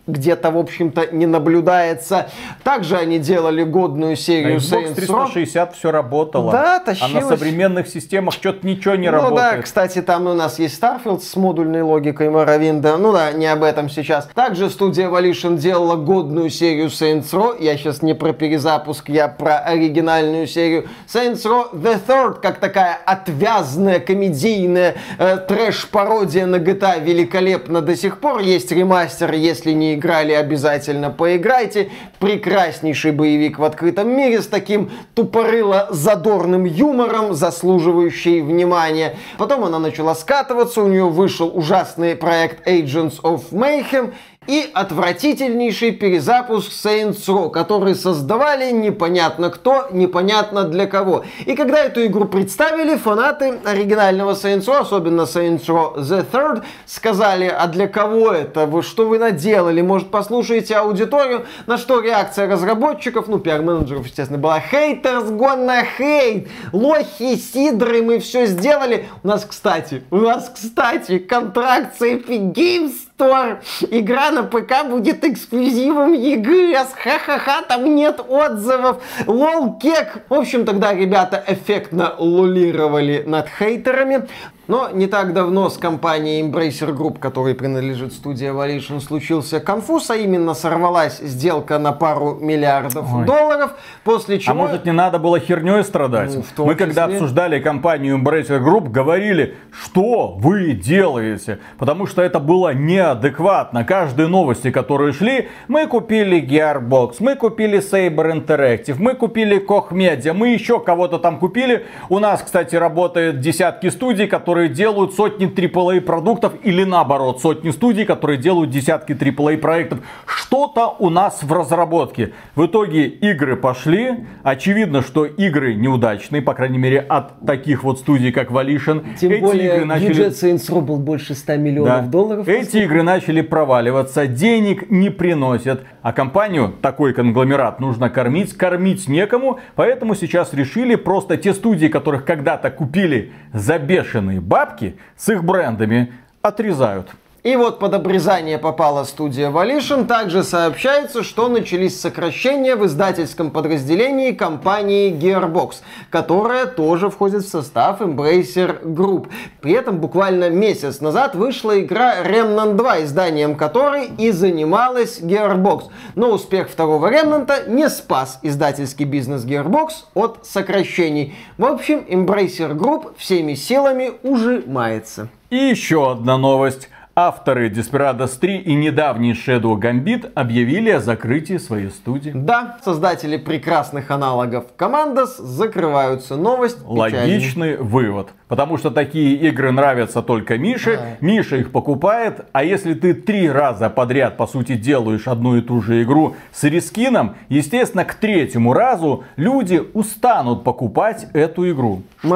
где-то, в общем-то, не наблюдается. Также они делали годную серию Xbox Saints Row. 360 все работало. Да, А тащилось. на современных системах что-то ничего не Ну да, кстати, там у нас есть Starfield с модульной логикой Моровинда. Ну да, не об этом сейчас. Также студия Volition делала годную серию Saints Row. Я сейчас не про перезапуск, я про оригинальную серию. Saints Row The Third, как такая отвязная, комедийная э, трэш-пародия на GTA, великолепно до сих пор. Есть ремастер, если не играли, обязательно поиграйте. Прекраснейший боевик в открытом мире с таким тупорыло-задорным юмором, заслуживающий внимания. Потом она начала скатываться, у нее вышел ужасный проект Agents of Mayhem и отвратительнейший перезапуск Saints Row, который создавали непонятно кто, непонятно для кого. И когда эту игру представили, фанаты оригинального Saints Row, особенно Saints Row The Third, сказали, а для кого это? Вы что вы наделали? Может, послушаете аудиторию? На что реакция разработчиков, ну, пиар-менеджеров, естественно, была Haters gonna hate! Лохи, сидры, мы все сделали. У нас, кстати, у нас, кстати, контракт с Epic Games Store. Игра на ПК будет эксклюзивом EGS. Ха-ха-ха, там нет отзывов. Лол, кек. В общем, тогда ребята эффектно лулировали над хейтерами. Но не так давно с компанией Embracer Group, которой принадлежит студия Volition, случился конфуз, а именно сорвалась сделка на пару миллиардов Ой. долларов, после чего... А может не надо было херней страдать? Ну, Мы когда числе. обсуждали компанию Embracer Group, говорили, что вы делаете? Потому что это было неадекватно. Каждые новости, которые шли, мы купили Gearbox, мы купили Saber Interactive, мы купили Koch Media, мы еще кого-то там купили. У нас, кстати, работают десятки студий, которые делают сотни AAA продуктов или наоборот, сотни студий, которые делают десятки AAA проектов. Что-то у нас в разработке. В итоге игры пошли. Очевидно, что игры неудачные, по крайней мере, от таких вот студий, как Volition. Тем Эти более игры начали... бюджет Saints Row был больше 100 миллионов Да. долларов. Эти игры начали проваливаться, денег не приносят, а компанию, такой конгломерат, нужно кормить, кормить некому, поэтому сейчас решили просто те студии, которых когда-то купили за бешеные бабки, с их брендами, отрезают. И вот под обрезание попала студия Volition. Также сообщается, что начались сокращения в издательском подразделении компании Gearbox, которая тоже входит в состав Embracer Group. При этом буквально месяц назад вышла игра Remnant 2, изданием которой и занималась Gearbox. Но успех второго Remnant не спас издательский бизнес Gearbox от сокращений. В общем, Embracer Group всеми силами ужимается. И еще одна новость. Авторы Desperados 3 и недавний Shadow Gambit объявили о закрытии своей студии. Да, создатели прекрасных аналогов Командос закрываются. Новость. Логичный вывод. Потому что такие игры нравятся только Мише. Да. Миша их покупает. А если ты три раза подряд, по сути, делаешь одну и ту же игру с рискином, естественно, к третьему разу люди устанут покупать эту игру. Что?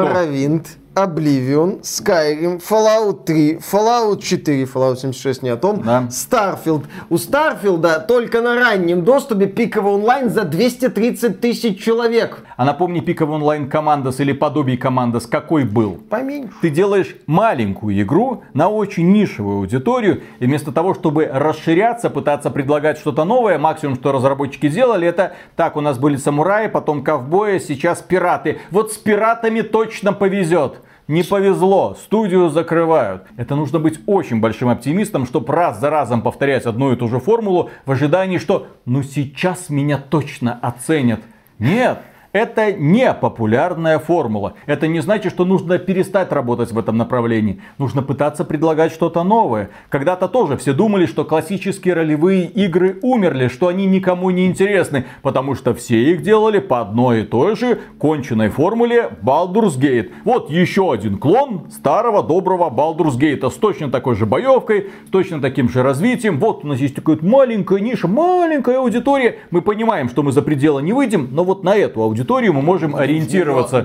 Oblivion, Skyrim, Fallout 3, Fallout 4, Fallout 76 не о том, Да. Starfield. У Старфилда только на раннем доступе пиковый онлайн за 230 тысяч человек. А напомни, пиковый онлайн Командос или подобие Командос какой был? Поменьше. Ты делаешь маленькую игру на очень нишевую аудиторию, и вместо того, чтобы расширяться, пытаться предлагать что-то новое, максимум, что разработчики сделали, это так, у нас были самураи, потом ковбои, сейчас пираты. Вот с пиратами точно повезет. Не повезло, студию закрывают. Это нужно быть очень большим оптимистом, чтобы раз за разом повторять одну и ту же формулу в ожидании, что ну сейчас меня точно оценят. Нет, Это не популярная формула. Это не значит, что нужно перестать работать в этом направлении. Нужно пытаться предлагать что-то новое. Когда-то тоже все думали, что классические ролевые игры умерли, что они никому не интересны, потому что все их делали по одной и той же конченной формуле Baldur's Gate. Вот еще один клон старого доброго Baldur's Gate с точно такой же боевкой, с точно таким же развитием. Вот у нас есть такая маленькая ниша, маленькая аудитория. Мы понимаем, что мы за пределы не выйдем, но вот на эту аудиторию мы можем ориентироваться.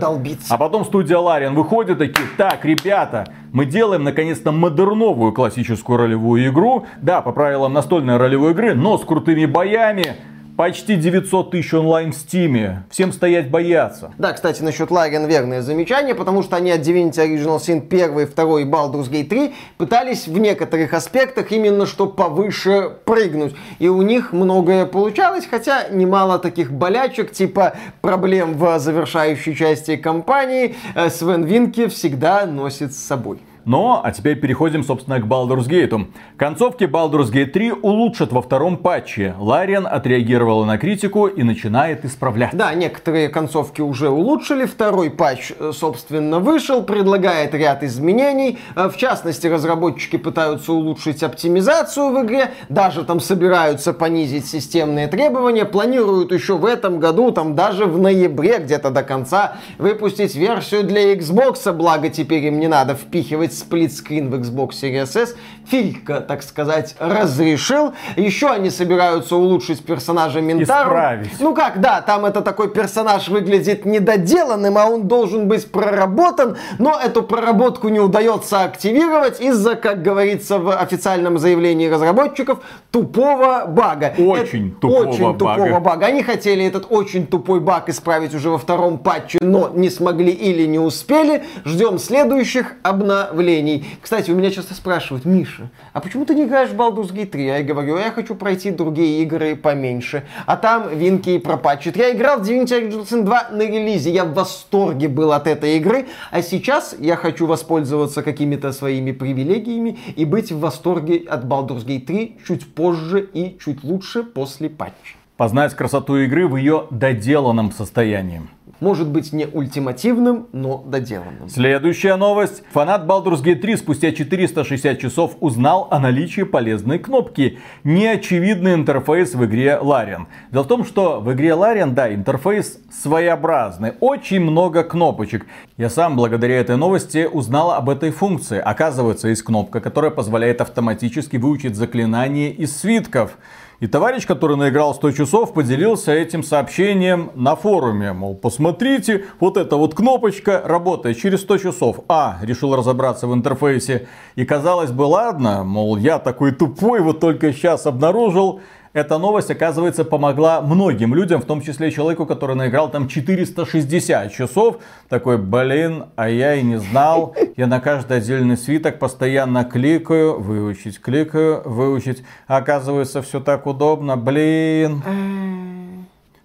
А потом студия Лариан выходит такие, так, ребята, мы делаем наконец-то модерновую классическую ролевую игру. Да, по правилам настольной ролевой игры, но с крутыми боями, Почти 900 тысяч онлайн в Стиме. Всем стоять бояться. Да, кстати, насчет Лариан верное замечание, потому что они от Divinity Original Sin 1, 2 и Baldur's Gate 3 пытались в некоторых аспектах именно что повыше прыгнуть. И у них многое получалось, хотя немало таких болячек, типа проблем в завершающей части кампании, э, Свен Винки всегда носит с собой. Но, а теперь переходим, собственно, к Baldur's Gate. Концовки Baldur's Gate 3 улучшат во втором патче. Лариан отреагировала на критику и начинает исправлять. Да, некоторые концовки уже улучшили. Второй патч, э, собственно, вышел, предлагает ряд изменений. Э, в частности, разработчики пытаются улучшить оптимизацию в игре, даже там собираются понизить системные требования, планируют еще в этом году, там даже в ноябре где-то до конца выпустить версию для Xbox, благо теперь им не надо впихивать сплитскрин в Xbox Series S. Филька, так сказать, разрешил. Еще они собираются улучшить персонажа Ментару. Исправить. Ну как, да, там это такой персонаж выглядит недоделанным, а он должен быть проработан, но эту проработку не удается активировать из-за, как говорится в официальном заявлении разработчиков, тупого бага. Очень это тупого очень бага. тупого бага. Они хотели этот очень тупой баг исправить уже во втором патче, но не смогли или не успели. Ждем следующих обновлений. Кстати, у меня часто спрашивают, Миша, а почему ты не играешь в Baldur's Gate 3? А я говорю, я хочу пройти другие игры поменьше. А там винки пропатчат. Я играл в Divinity Original Sin 2 на релизе. Я в восторге был от этой игры. А сейчас я хочу воспользоваться какими-то своими привилегиями и быть в восторге от Baldur's Gate 3 чуть позже и чуть лучше после патча. Познать красоту игры в ее доделанном состоянии может быть не ультимативным, но доделанным. Следующая новость. Фанат Baldur's Gate 3 спустя 460 часов узнал о наличии полезной кнопки. Неочевидный интерфейс в игре Larian. Дело в том, что в игре Larian, да, интерфейс своеобразный. Очень много кнопочек. Я сам благодаря этой новости узнал об этой функции. Оказывается, есть кнопка, которая позволяет автоматически выучить заклинания из свитков. И товарищ, который наиграл 100 часов, поделился этим сообщением на форуме. Мол, посмотрите, вот эта вот кнопочка работает через 100 часов. А, решил разобраться в интерфейсе. И казалось бы, ладно, мол, я такой тупой, вот только сейчас обнаружил. Эта новость, оказывается, помогла многим людям, в том числе человеку, который наиграл там 460 часов. Такой, блин, а я и не знал. Я на каждый отдельный свиток постоянно кликаю, выучить, кликаю, выучить. оказывается, все так удобно, блин.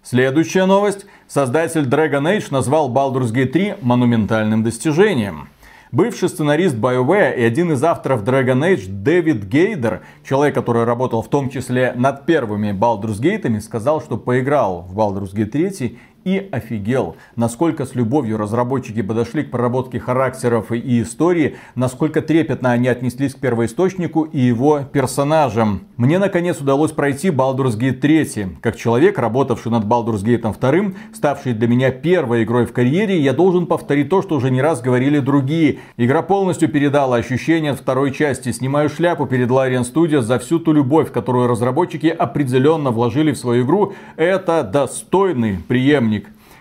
Следующая новость. Создатель Dragon Age назвал Baldur's Gate 3 монументальным достижением. Бывший сценарист BioWare и один из авторов Dragon Age Дэвид Гейдер, человек, который работал в том числе над первыми Baldur's Gate, сказал, что поиграл в Baldur's Gate 3 и офигел, насколько с любовью разработчики подошли к проработке характеров и истории, насколько трепетно они отнеслись к первоисточнику и его персонажам. Мне наконец удалось пройти Baldur's Gate 3. Как человек, работавший над Baldur's Gate 2, ставший для меня первой игрой в карьере, я должен повторить то, что уже не раз говорили другие. Игра полностью передала ощущения от второй части. Снимаю шляпу перед Larian Studios за всю ту любовь, которую разработчики определенно вложили в свою игру. Это достойный преемник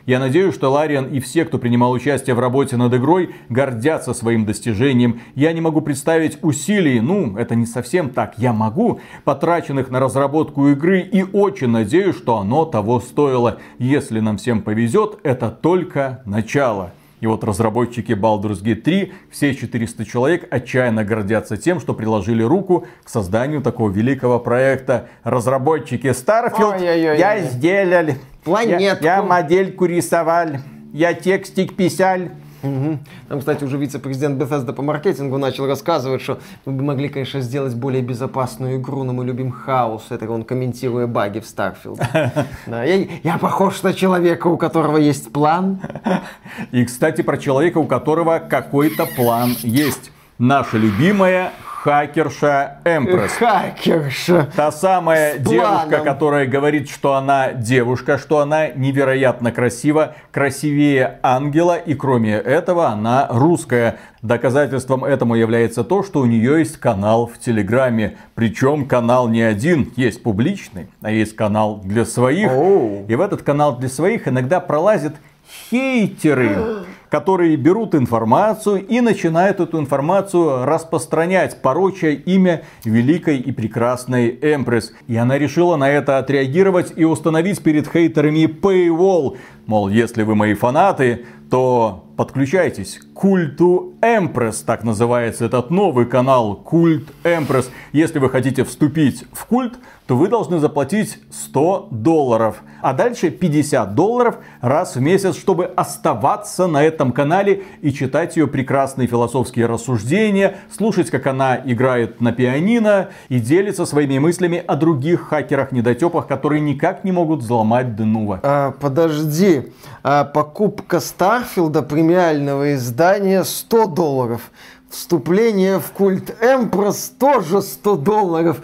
я надеюсь, что Лариан и все, кто принимал участие в работе над игрой, гордятся своим достижением. Я не могу представить усилий, ну, это не совсем так, я могу, потраченных на разработку игры и очень надеюсь, что оно того стоило. Если нам всем повезет, это только начало. И вот разработчики Baldur's Gate 3, все 400 человек отчаянно гордятся тем, что приложили руку к созданию такого великого проекта. Разработчики Starfield, Ой-ой-ой. я сделали. Планетку. Я, я модельку рисовал, я текстик писал, Угу. Там, кстати, уже вице-президент Bethesda по маркетингу начал рассказывать, что мы бы могли, конечно, сделать более безопасную игру, но мы любим хаос. Это он комментируя баги в Starfield. Да, я, я похож на человека, у которого есть план. И, кстати, про человека, у которого какой-то план есть. Наша любимая хакерша Эмпресс. Хакерша. Та самая девушка, которая говорит, что она девушка, что она невероятно красива, красивее ангела, и кроме этого она русская. Доказательством этому является то, что у нее есть канал в Телеграме. Причем канал не один, есть публичный, а есть канал для своих. Оу. И в этот канал для своих иногда пролазят хейтеры, которые берут информацию и начинают эту информацию распространять, порочая имя великой и прекрасной Эмпресс. И она решила на это отреагировать и установить перед хейтерами paywall. Мол, если вы мои фанаты, то подключайтесь культу Эмпресс, так называется этот новый канал, культ Эмпресс. Если вы хотите вступить в культ, то вы должны заплатить 100 долларов. А дальше 50 долларов раз в месяц, чтобы оставаться на этом канале и читать ее прекрасные философские рассуждения, слушать, как она играет на пианино и делится своими мыслями о других хакерах-недотепах, которые никак не могут взломать Денува. А, подожди, а покупка Старфилда премиального издания 100 долларов. Вступление в культ Эмпрос тоже 100 долларов.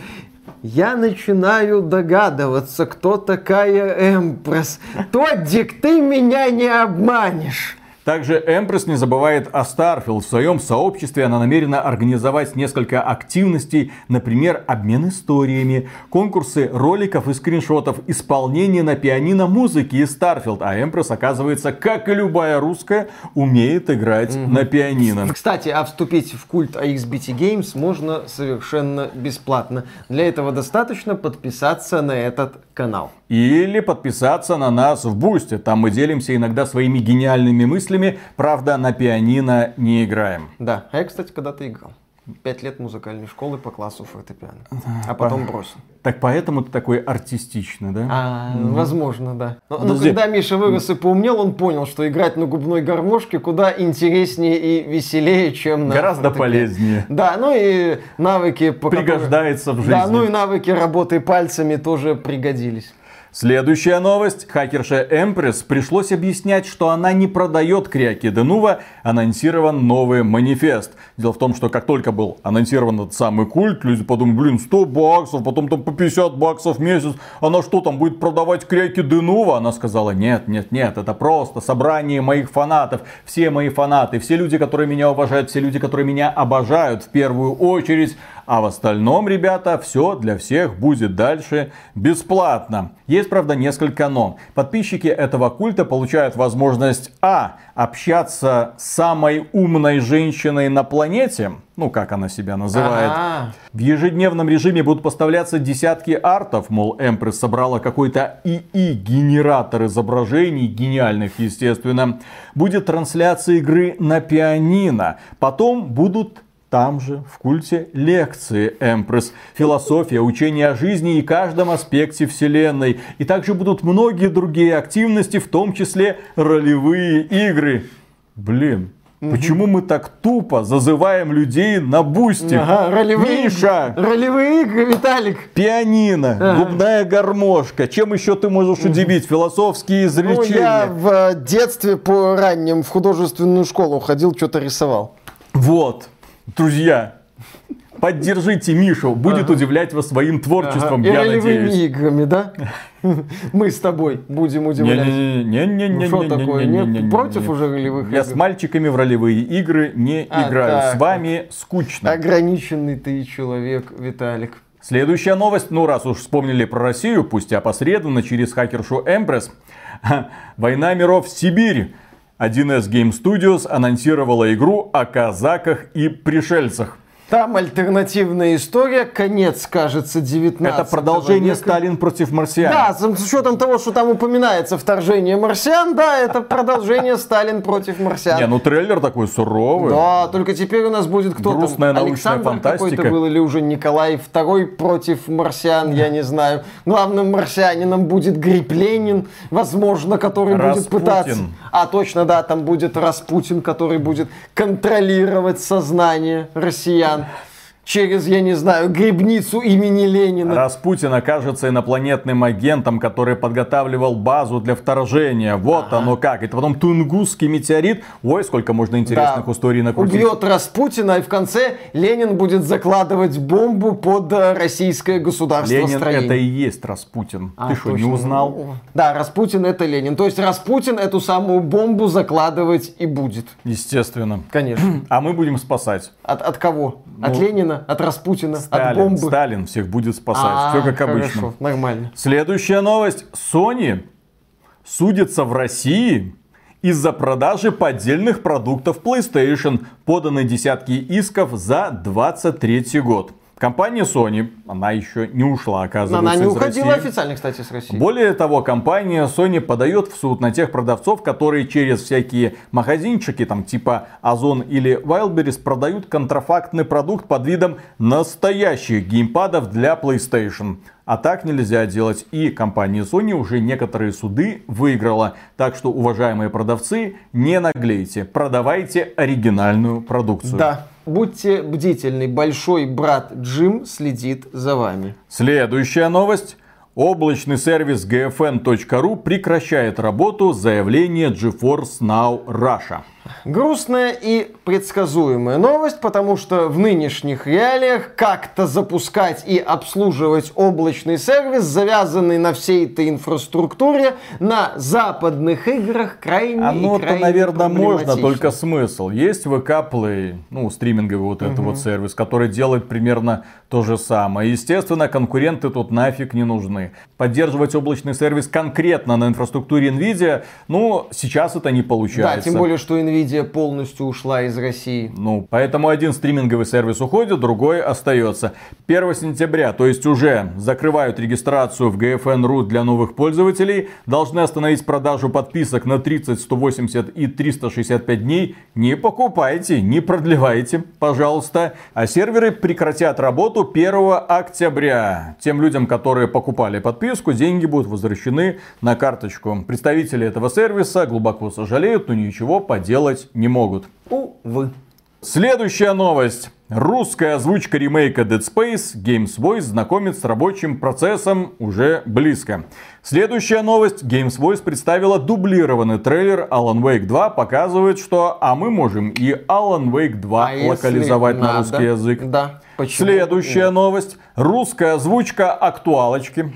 Я начинаю догадываться, кто такая Эмпресс. Тоддик, ты меня не обманешь. Также Эмпресс не забывает о Starfield. В своем сообществе она намерена организовать несколько активностей, например, обмен историями, конкурсы роликов и скриншотов, исполнение на пианино музыки из Starfield. А Эмпресс, оказывается, как и любая русская, умеет играть на пианино. Кстати, а вступить в культ AXBT Games можно совершенно бесплатно. Для этого достаточно подписаться на этот канал. Или подписаться на нас в Бусте. Там мы делимся иногда своими гениальными мыслями. Правда, на пианино не играем. Да, а я, кстати, когда-то играл. Пять лет музыкальной школы по классу фортепиано. А потом бросил. Так поэтому ты такой артистичный, да? А, возможно, да. Но, но Подожди. когда Миша вырос и поумнел, он понял, что играть на губной гармошке куда интереснее и веселее, чем на Гораздо фортепиано. полезнее. Да, ну и навыки... по которым- Пригождается в жизни. Да, ну и навыки работы пальцами тоже пригодились. Следующая новость. Хакерша Эмпресс пришлось объяснять, что она не продает кряки Денува. Анонсирован новый манифест. Дело в том, что как только был анонсирован этот самый культ, люди подумали, блин, 100 баксов, потом там по 50 баксов в месяц. Она что там, будет продавать кряки Денува? Она сказала, нет, нет, нет, это просто собрание моих фанатов. Все мои фанаты, все люди, которые меня уважают, все люди, которые меня обожают в первую очередь. А в остальном, ребята, все для всех будет дальше бесплатно. Есть, правда, несколько но. Подписчики этого культа получают возможность А. Общаться с самой умной женщиной на планете. Ну, как она себя называет. А, В ежедневном режиме будут поставляться десятки артов, мол, Эмпресс собрала какой-то ИИ-генератор изображений, гениальных, естественно. Будет трансляция игры на пианино. Потом будут там же, в культе, лекции Empress, философия, учение о жизни и каждом аспекте вселенной. И также будут многие другие активности, в том числе ролевые игры. Блин, почему мы так тупо зазываем людей на Boosty? Ага, ролевые, Миша! ролевые игры, Виталик. Пианино, Ага. губная гармошка. Чем еще ты можешь удивить? Философские Ну, изречения. я в э, детстве по ранним в художественную школу ходил, что-то рисовал. Вот, Друзья, Поддержите Мишу, будет ага. удивлять вас своим творчеством, ага. я Или надеюсь. играми, да? Мы с тобой будем удивлять. не не не Против уже ролевых игр? Я с мальчиками в ролевые игры не играю. С вами скучно. Ограниченный ты человек, Виталик. Следующая новость, ну раз уж вспомнили про Россию, пусть опосредованно через хакершу Эмпресс. Война миров в Сибирь. 1С Game Studios анонсировала игру о казаках и пришельцах. Там альтернативная история, конец, кажется, 19 Это продолжение века. Сталин против марсиан. Да, с учетом того, что там упоминается вторжение марсиан, да, это продолжение Сталин против марсиан. Не, ну трейлер такой суровый. Да, только теперь у нас будет кто Грустная там? научная Александр фантастика. какой-то был или уже Николай II против марсиан, я не знаю. Главным марсианином будет Гриб Ленин, возможно, который будет пытаться... А, точно, да, там будет Распутин, который будет контролировать сознание россиян Um, через, я не знаю, грибницу имени Ленина. Распутин окажется инопланетным агентом, который подготавливал базу для вторжения. Вот оно как. Это потом Тунгусский метеорит. Ой, сколько можно интересных Да. историй накрутить. Убьет Распутина, и в конце Ленин будет закладывать бомбу под э, российское государство Ленин строение. это и есть Распутин. А, Ты что, не узнал? Да, Распутин это Ленин. То есть Распутин эту самую бомбу закладывать и будет. Естественно. Конечно. А мы будем спасать. От, от кого? От Ну, Ленина? От Распутина? от Сталин, бомбы? Сталин всех будет спасать. А, Все как хорошо, обычно. нормально. Следующая новость. Sony судится в России из-за продажи поддельных продуктов PlayStation. Поданы десятки исков за 23 год. Компания Sony, она еще не ушла, оказывается, Она не уходила России. официально, кстати, с России. Более того, компания Sony подает в суд на тех продавцов, которые через всякие магазинчики, там типа Озон или Wildberries, продают контрафактный продукт под видом настоящих геймпадов для PlayStation. А так нельзя делать. И компания Sony уже некоторые суды выиграла. Так что, уважаемые продавцы, не наглейте. Продавайте оригинальную продукцию. Да. Будьте бдительны, большой брат Джим следит за вами. Следующая новость. Облачный сервис gfn.ru прекращает работу заявление GeForce Now Russia. Грустная и предсказуемая новость, потому что в нынешних реалиях как-то запускать и обслуживать облачный сервис, завязанный на всей этой инфраструктуре, на западных играх крайне Оно-то, наверное, можно, только смысл. Есть VK Play, ну, стриминговый вот этот вот сервис, который делает примерно то же самое. Естественно, конкуренты тут нафиг не нужны. Поддерживать облачный сервис конкретно на инфраструктуре NVIDIA, ну, сейчас это не получается. Да, тем более, что Nvidia полностью ушла из России. Ну, поэтому один стриминговый сервис уходит, другой остается. 1 сентября, то есть уже закрывают регистрацию в GFN.ru для новых пользователей, должны остановить продажу подписок на 30, 180 и 365 дней. Не покупайте, не продлевайте, пожалуйста. А серверы прекратят работу 1 октября. Тем людям, которые покупали подписку, деньги будут возвращены на карточку. Представители этого сервиса глубоко сожалеют, но ничего поделать не могут. Увы. Следующая новость. Русская озвучка ремейка Dead Space Games Voice знакомит с рабочим процессом уже близко. Следующая новость. Games Voice представила дублированный трейлер Alan Wake 2. Показывает, что а мы можем и Alan Wake 2 А локализовать на русский язык. Да. Почему? Следующая новость. Русская озвучка актуалочки.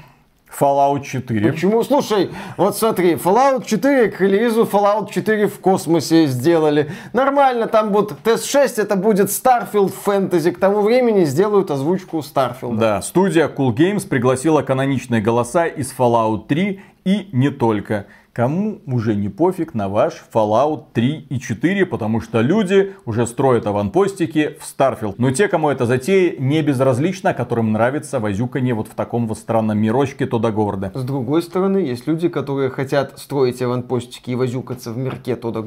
Fallout 4. Почему? Слушай, вот смотри, Fallout 4 к релизу Fallout 4 в космосе сделали. Нормально, там вот TS6 это будет Starfield Fantasy. К тому времени сделают озвучку Starfield. Да, студия Cool Games пригласила каноничные голоса из Fallout 3 и не только. Кому уже не пофиг на ваш Fallout 3 и 4, потому что люди уже строят аванпостики в Starfield. Но те, кому это затея, не безразлично, которым нравится возюканье вот в таком вот странном мирочке Тода. С другой стороны, есть люди, которые хотят строить аванпостики и возюкаться в мирке Тода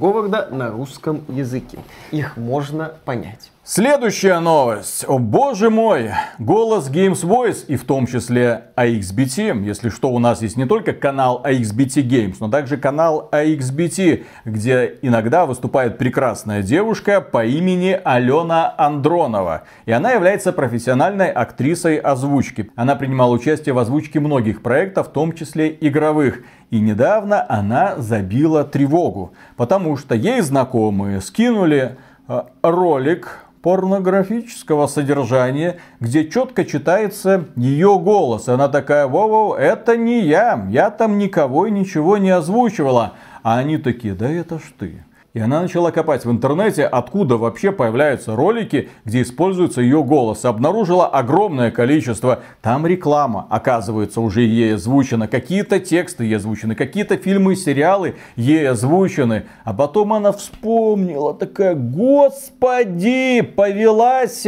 на русском языке. Их можно понять. Следующая новость. О боже мой, голос Games Voice и в том числе AXBT. Если что, у нас есть не только канал AXBT Games, но также канал AXBT, где иногда выступает прекрасная девушка по имени Алена Андронова. И она является профессиональной актрисой озвучки. Она принимала участие в озвучке многих проектов, в том числе игровых. И недавно она забила тревогу, потому что ей знакомые скинули э, ролик порнографического содержания, где четко читается ее голос. Она такая, воу-воу, это не я, я там никого и ничего не озвучивала. А они такие, да это ж ты. И она начала копать в интернете, откуда вообще появляются ролики, где используется ее голос. Обнаружила огромное количество. Там реклама, оказывается, уже ей озвучена. Какие-то тексты ей озвучены, какие-то фильмы и сериалы ей озвучены. А потом она вспомнила, такая, господи, повелась.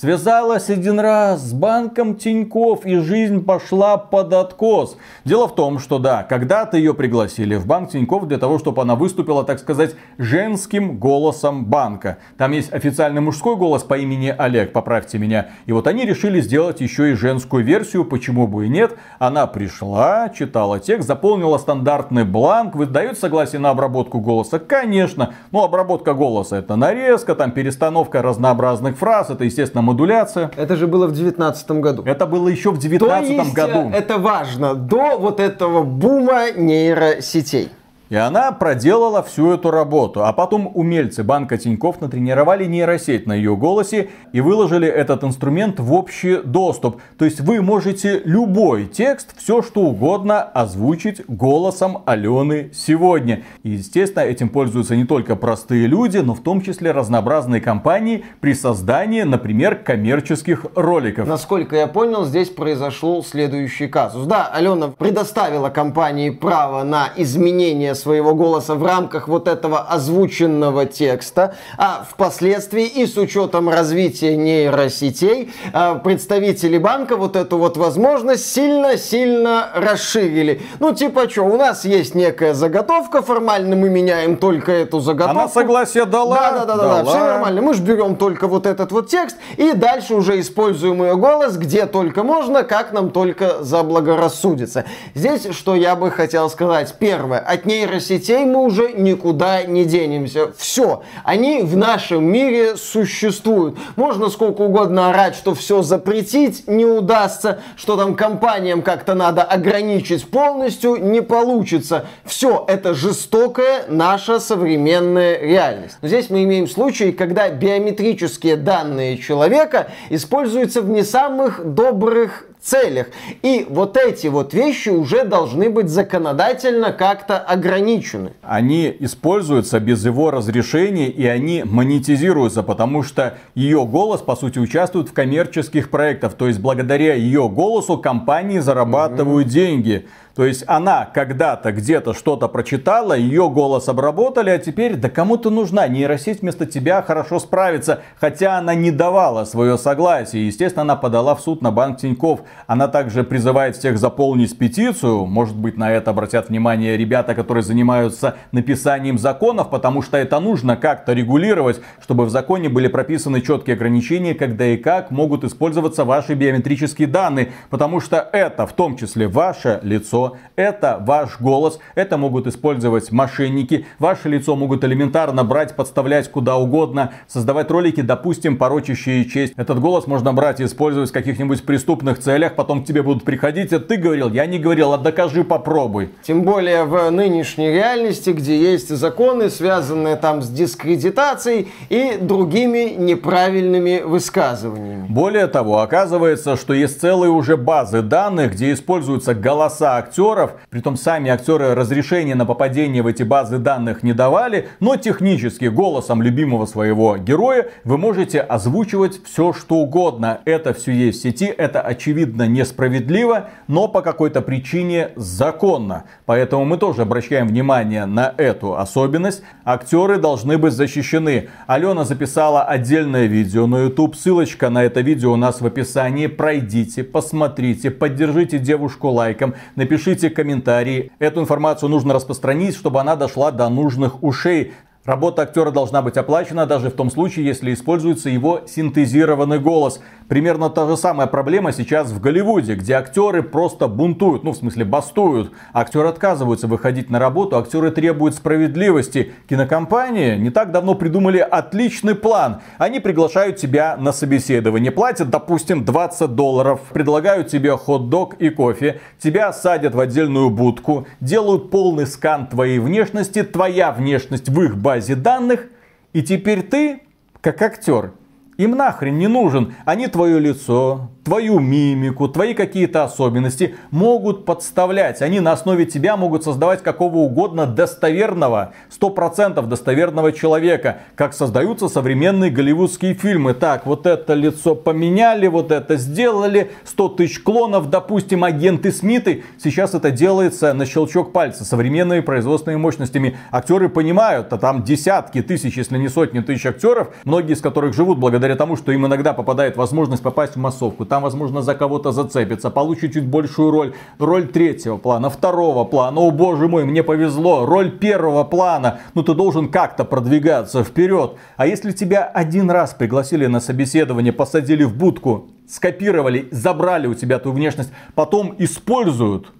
Связалась один раз с банком Тиньков и жизнь пошла под откос. Дело в том, что да, когда-то ее пригласили в банк Тиньков для того, чтобы она выступила, так сказать, женским голосом банка. Там есть официальный мужской голос по имени Олег, поправьте меня. И вот они решили сделать еще и женскую версию, почему бы и нет. Она пришла, читала текст, заполнила стандартный бланк, выдает согласие на обработку голоса. Конечно, ну обработка голоса это нарезка, там перестановка разнообразных фраз, это естественно модуляция. Это же было в девятнадцатом году. Это было еще в девятнадцатом году. Это важно, до вот этого бума нейросетей. И она проделала всю эту работу. А потом умельцы банка Тиньков натренировали нейросеть на ее голосе и выложили этот инструмент в общий доступ. То есть вы можете любой текст, все что угодно озвучить голосом Алены сегодня. И естественно этим пользуются не только простые люди, но в том числе разнообразные компании при создании, например, коммерческих роликов. Насколько я понял, здесь произошел следующий казус. Да, Алена предоставила компании право на изменение своего голоса в рамках вот этого озвученного текста, а впоследствии и с учетом развития нейросетей а, представители банка вот эту вот возможность сильно-сильно расширили. Ну типа что, у нас есть некая заготовка, формально мы меняем только эту заготовку. Она согласие дала. Да, да, да, да, да, все нормально. Мы же берем только вот этот вот текст и дальше уже используем ее голос где только можно, как нам только заблагорассудится. Здесь что я бы хотел сказать. Первое, от нейросетей нейросетей мы уже никуда не денемся. Все, они в нашем мире существуют. Можно сколько угодно орать, что все запретить не удастся, что там компаниям как-то надо ограничить полностью, не получится. Все, это жестокая наша современная реальность. Но здесь мы имеем случай, когда биометрические данные человека используются в не самых добрых целях. И вот эти вот вещи уже должны быть законодательно как-то ограничены. Они используются без его разрешения и они монетизируются, потому что ее голос, по сути, участвует в коммерческих проектах. То есть благодаря ее голосу компании зарабатывают mm-hmm. деньги. То есть она когда-то где-то что-то прочитала, ее голос обработали, а теперь да кому-то нужна нейросеть вместо тебя хорошо справится. Хотя она не давала свое согласие. Естественно, она подала в суд на банк Тиньков. Она также призывает всех заполнить петицию. Может быть, на это обратят внимание ребята, которые занимаются написанием законов, потому что это нужно как-то регулировать, чтобы в законе были прописаны четкие ограничения, когда и как могут использоваться ваши биометрические данные. Потому что это в том числе ваше лицо, это ваш голос, это могут использовать мошенники, ваше лицо могут элементарно брать, подставлять куда угодно, создавать ролики, допустим, порочащие честь. Этот голос можно брать и использовать в каких-нибудь преступных целях, потом к тебе будут приходить, а ты говорил, я не говорил, а докажи, попробуй. Тем более в нынешней реальности, где есть законы, связанные там с дискредитацией и другими неправильными высказываниями. Более того, оказывается, что есть целые уже базы данных, где используются голоса актеров. Притом сами актеры разрешения на попадение в эти базы данных не давали. Но технически голосом любимого своего героя вы можете озвучивать все что угодно. Это все есть в сети. Это очевидно несправедливо, но по какой-то причине законно. Поэтому мы тоже обращаем внимание на эту особенность. Актеры должны быть защищены. Алена записала отдельное видео на YouTube. Ссылочка на это видео у нас в описании. Пройдите, посмотрите, поддержите девушку лайком, напишите Пишите комментарии. Эту информацию нужно распространить, чтобы она дошла до нужных ушей. Работа актера должна быть оплачена даже в том случае, если используется его синтезированный голос. Примерно та же самая проблема сейчас в Голливуде, где актеры просто бунтуют, ну в смысле бастуют. Актеры отказываются выходить на работу, актеры требуют справедливости. Кинокомпании не так давно придумали отличный план. Они приглашают тебя на собеседование, платят, допустим, 20 долларов, предлагают тебе хот-дог и кофе, тебя садят в отдельную будку, делают полный скан твоей внешности, твоя внешность в их базе данных, и теперь ты, как актер, им нахрен не нужен. Они твое лицо, твою мимику, твои какие-то особенности могут подставлять. Они на основе тебя могут создавать какого угодно достоверного, 100% достоверного человека, как создаются современные голливудские фильмы. Так, вот это лицо поменяли, вот это сделали, 100 тысяч клонов, допустим, агенты Смиты. Сейчас это делается на щелчок пальца, современными производственными мощностями. Актеры понимают, а там десятки тысяч, если не сотни тысяч актеров, многие из которых живут благодаря тому, что им иногда попадает возможность попасть в массовку. Там, возможно, за кого-то зацепиться, получить чуть большую роль. Роль третьего плана, второго плана. О боже мой, мне повезло. Роль первого плана. Ну ты должен как-то продвигаться вперед. А если тебя один раз пригласили на собеседование, посадили в будку, скопировали, забрали у тебя твою внешность, потом используют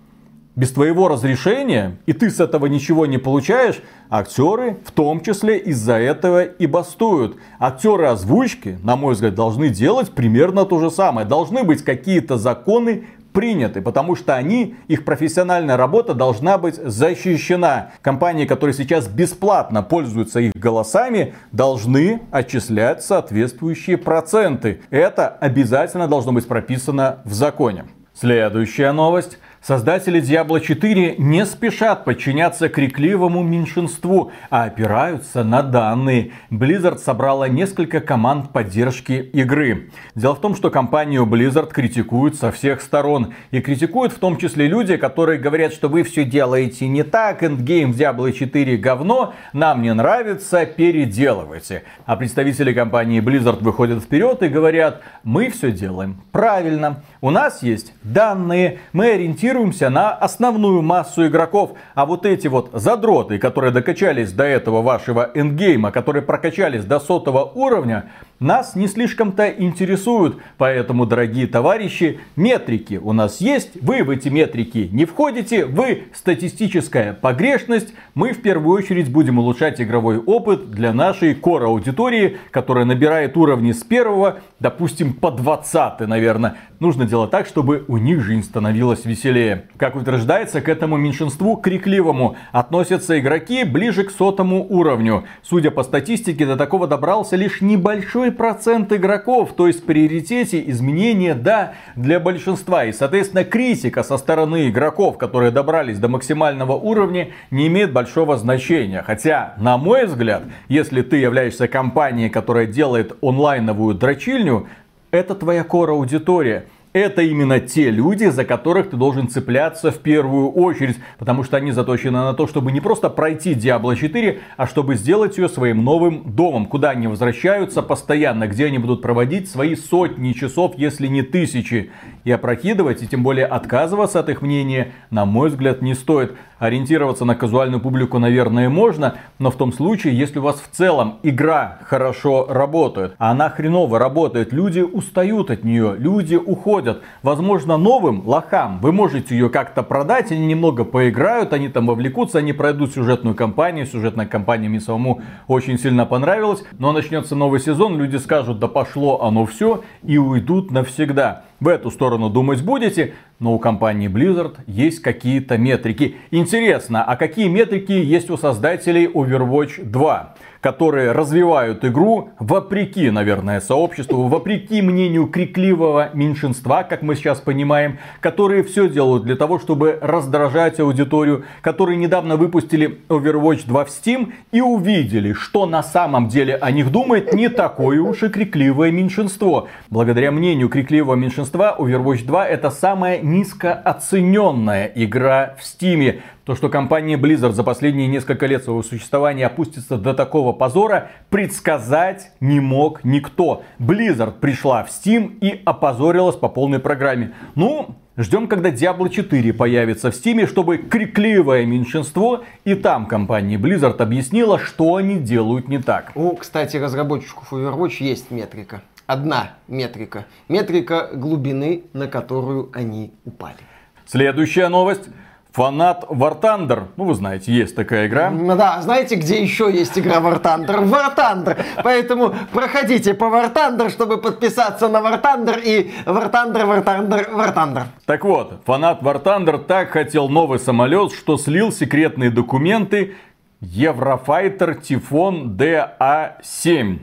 без твоего разрешения, и ты с этого ничего не получаешь, актеры в том числе из-за этого и бастуют. Актеры озвучки, на мой взгляд, должны делать примерно то же самое. Должны быть какие-то законы приняты, потому что они, их профессиональная работа должна быть защищена. Компании, которые сейчас бесплатно пользуются их голосами, должны отчислять соответствующие проценты. Это обязательно должно быть прописано в законе. Следующая новость. Создатели Diablo 4 не спешат подчиняться крикливому меньшинству, а опираются на данные. Blizzard собрала несколько команд поддержки игры. Дело в том, что компанию Blizzard критикуют со всех сторон. И критикуют в том числе люди, которые говорят, что вы все делаете не так, endgame в Diablo 4 говно, нам не нравится, переделывайте. А представители компании Blizzard выходят вперед и говорят, мы все делаем правильно. У нас есть данные, мы ориентируемся на основную массу игроков. А вот эти вот задроты, которые докачались до этого вашего эндгейма, которые прокачались до сотого уровня, нас не слишком-то интересуют. Поэтому, дорогие товарищи, метрики у нас есть. Вы в эти метрики не входите. Вы статистическая погрешность. Мы в первую очередь будем улучшать игровой опыт для нашей core аудитории, которая набирает уровни с первого, допустим, по 20, наверное. Нужно делать так, чтобы у них жизнь становилась веселее. Как утверждается, к этому меньшинству крикливому относятся игроки ближе к сотому уровню. Судя по статистике, до такого добрался лишь небольшой большой процент игроков, то есть в приоритете изменения да для большинства. И соответственно критика со стороны игроков, которые добрались до максимального уровня, не имеет большого значения. Хотя, на мой взгляд, если ты являешься компанией, которая делает онлайновую дрочильню, это твоя кора аудитория это именно те люди, за которых ты должен цепляться в первую очередь, потому что они заточены на то, чтобы не просто пройти Diablo 4, а чтобы сделать ее своим новым домом, куда они возвращаются постоянно, где они будут проводить свои сотни часов, если не тысячи. И опрокидывать, и тем более отказываться от их мнения, на мой взгляд, не стоит. Ориентироваться на казуальную публику, наверное, можно, но в том случае, если у вас в целом игра хорошо работает, а она хреново работает, люди устают от нее, люди уходят. Возможно, новым лохам. Вы можете ее как-то продать, они немного поиграют, они там вовлекутся, они пройдут сюжетную кампанию, сюжетная кампания мне самому очень сильно понравилась, но начнется новый сезон, люди скажут, да пошло оно все и уйдут навсегда в эту сторону думать будете, но у компании Blizzard есть какие-то метрики. Интересно, а какие метрики есть у создателей Overwatch 2? которые развивают игру вопреки, наверное, сообществу, вопреки мнению крикливого меньшинства, как мы сейчас понимаем, которые все делают для того, чтобы раздражать аудиторию, которые недавно выпустили Overwatch 2 в Steam и увидели, что на самом деле о них думает не такое уж и крикливое меньшинство. Благодаря мнению крикливого меньшинства Overwatch 2 это самая низкооцененная игра в Steam. То, что компания Blizzard за последние несколько лет своего существования опустится до такого позора, предсказать не мог никто. Blizzard пришла в Steam и опозорилась по полной программе. Ну, Ждем, когда Diablo 4 появится в Steam, чтобы крикливое меньшинство и там компания Blizzard объяснила, что они делают не так. У, кстати, разработчиков Overwatch есть метрика. Одна метрика. Метрика глубины, на которую они упали. Следующая новость. Фанат War Thunder. Ну, вы знаете, есть такая игра. Да, знаете, где еще есть игра War Thunder? War Thunder. Поэтому проходите по War Thunder, чтобы подписаться на War Thunder и War Thunder, War Thunder, War Thunder. Так вот, фанат War Thunder так хотел новый самолет, что слил секретные документы Eurofighter Typhoon DA7.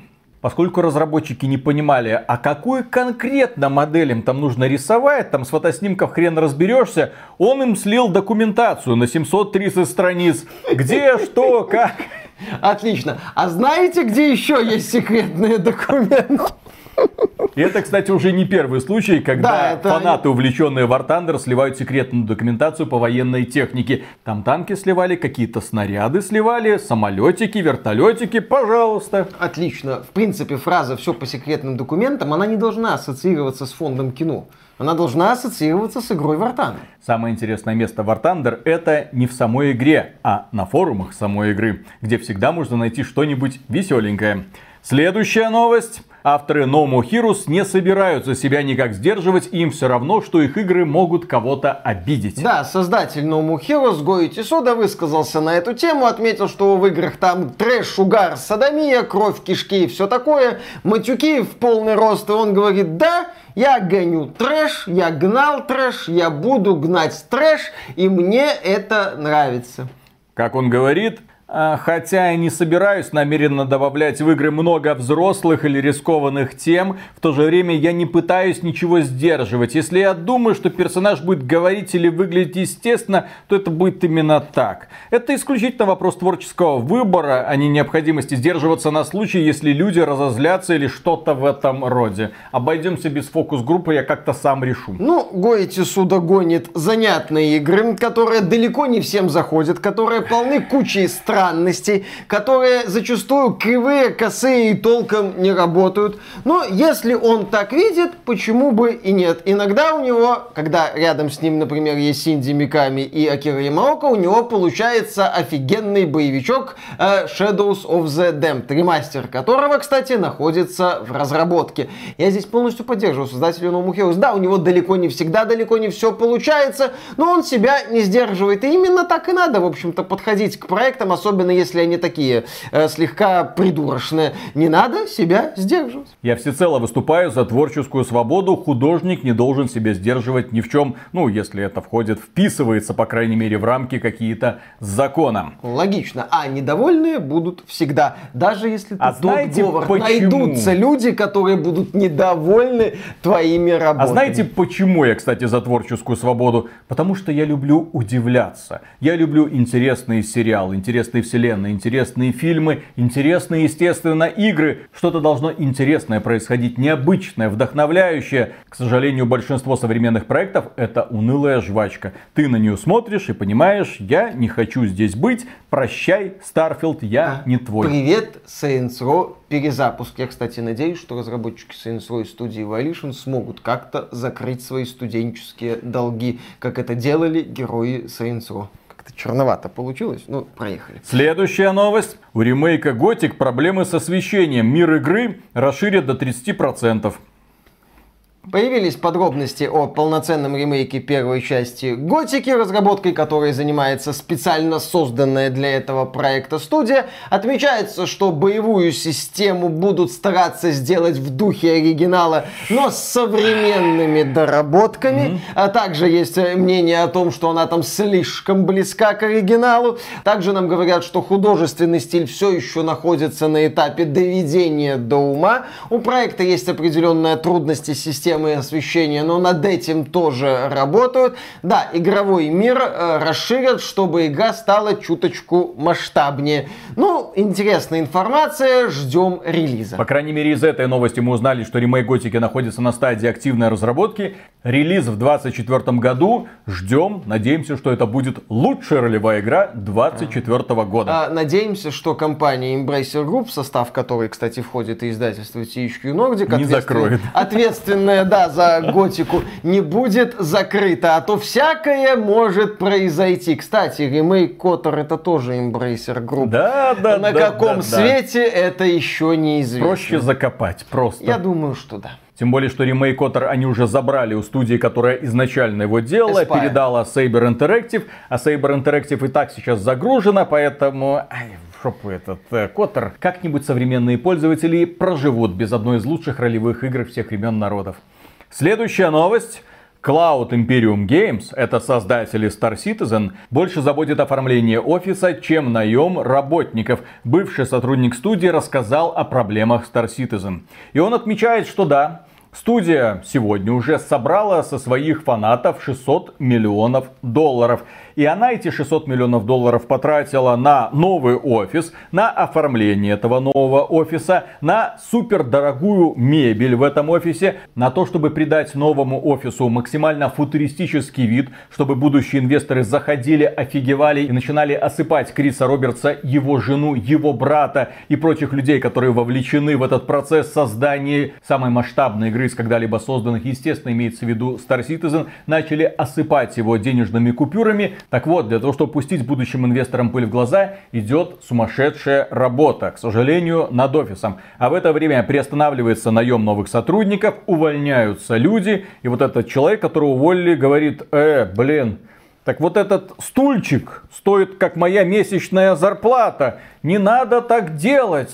Поскольку разработчики не понимали, а какую конкретно модель им там нужно рисовать, там с фотоснимков хрен разберешься, он им слил документацию на 730 страниц. Где, что, как. Отлично. А знаете, где еще есть секретные документы? И это, кстати, уже не первый случай, когда да, это... фанаты, увлеченные War Thunder, сливают секретную документацию по военной технике. Там танки сливали, какие-то снаряды сливали, самолетики, вертолетики, пожалуйста. Отлично. В принципе, фраза «все по секретным документам», она не должна ассоциироваться с фондом кино. Она должна ассоциироваться с игрой War Thunder. Самое интересное место War Thunder это не в самой игре, а на форумах самой игры, где всегда можно найти что-нибудь веселенькое. Следующая новость. Авторы No More Heroes не собираются себя никак сдерживать, им все равно, что их игры могут кого-то обидеть. Да, создатель No More Heroes Гои Тисода высказался на эту тему, отметил, что в играх там трэш, угар, садомия, кровь, кишки и все такое, матюки в полный рост, и он говорит, да, я гоню трэш, я гнал трэш, я буду гнать трэш, и мне это нравится. Как он говорит, хотя я не собираюсь намеренно добавлять в игры много взрослых или рискованных тем, в то же время я не пытаюсь ничего сдерживать. Если я думаю, что персонаж будет говорить или выглядеть естественно, то это будет именно так. Это исключительно вопрос творческого выбора, а не необходимости сдерживаться на случай, если люди разозлятся или что-то в этом роде. Обойдемся без фокус-группы, я как-то сам решу. Ну, Гоити Суда гонит занятные игры, которые далеко не всем заходят, которые полны кучей стран странностей, которые зачастую кривые, косые и толком не работают. Но если он так видит, почему бы и нет? Иногда у него, когда рядом с ним, например, есть Синди Миками и Акира Ямаока, у него получается офигенный боевичок э, Shadows of the Damned, ремастер которого, кстати, находится в разработке. Я здесь полностью поддерживаю создателя More Heroes. Да, у него далеко не всегда, далеко не все получается, но он себя не сдерживает. И именно так и надо, в общем-то, подходить к проектам, особенно если они такие э, слегка придурочные. Не надо себя сдерживать. Я всецело выступаю за творческую свободу. Художник не должен себя сдерживать ни в чем, ну, если это входит, вписывается, по крайней мере, в рамки какие-то закона. Логично. А недовольные будут всегда. Даже если ты а знаете, почему? найдутся люди, которые будут недовольны твоими работами. А знаете, почему я, кстати, за творческую свободу? Потому что я люблю удивляться. Я люблю интересные сериалы, интересные интересные вселенные, интересные фильмы, интересные, естественно, игры. Что-то должно интересное происходить, необычное, вдохновляющее. К сожалению, большинство современных проектов это унылая жвачка. Ты на нее смотришь и понимаешь, я не хочу здесь быть, прощай, Starfield, я а, не твой. Привет, Saints Row перезапуск. Я, кстати, надеюсь, что разработчики Saints Row и студии Volition смогут как-то закрыть свои студенческие долги, как это делали герои Saints Row как-то черновато получилось. Ну, проехали. Следующая новость. У ремейка Gothic проблемы с освещением. Мир игры расширят до 30%. Появились подробности о полноценном ремейке первой части Готики, разработкой которой занимается специально созданная для этого проекта студия. Отмечается, что боевую систему будут стараться сделать в духе оригинала, но с современными доработками. Mm-hmm. А также есть мнение о том, что она там слишком близка к оригиналу. Также нам говорят, что художественный стиль все еще находится на этапе доведения до ума. У проекта есть определенная трудности системы системы освещения, но над этим тоже работают. Да, игровой мир э, расширят, чтобы игра стала чуточку масштабнее. Ну, интересная информация, ждем релиза. По крайней мере, из этой новости мы узнали, что ремейк Готики находится на стадии активной разработки. Релиз в 2024 году. Ждем, надеемся, что это будет лучшая ролевая игра 2024 года. А, надеемся, что компания Embracer Group, в состав которой, кстати, входит и издательство THQ Nordic, не закроет. ответственная да, за готику не будет закрыта, а то всякое может произойти. Кстати, ремейк Котор это тоже Embracer Group. Да, да, На да, каком да, свете да. это еще неизвестно. Проще закопать, просто. Я думаю, что да. Тем более, что ремейк Котор они уже забрали у студии, которая изначально его делала, Aspire. передала Saber Interactive, а Saber Interactive и так сейчас загружена, поэтому... Ай, шопу этот э, Коттер, как-нибудь современные пользователи проживут без одной из лучших ролевых игр всех времен народов. Следующая новость. Cloud Imperium Games, это создатели Star Citizen, больше заботит оформление офиса, чем наем работников. Бывший сотрудник студии рассказал о проблемах Star Citizen. И он отмечает, что да, Студия сегодня уже собрала со своих фанатов 600 миллионов долларов. И она эти 600 миллионов долларов потратила на новый офис, на оформление этого нового офиса, на супердорогую мебель в этом офисе, на то, чтобы придать новому офису максимально футуристический вид, чтобы будущие инвесторы заходили, офигевали и начинали осыпать Криса Робертса, его жену, его брата и прочих людей, которые вовлечены в этот процесс создания самой масштабной игры из когда-либо созданных, естественно, имеется в виду Star Citizen, начали осыпать его денежными купюрами, так вот, для того, чтобы пустить будущим инвесторам пыль в глаза, идет сумасшедшая работа, к сожалению, над офисом. А в это время приостанавливается наем новых сотрудников, увольняются люди, и вот этот человек, которого уволили, говорит, э, блин, так вот этот стульчик стоит как моя месячная зарплата. Не надо так делать.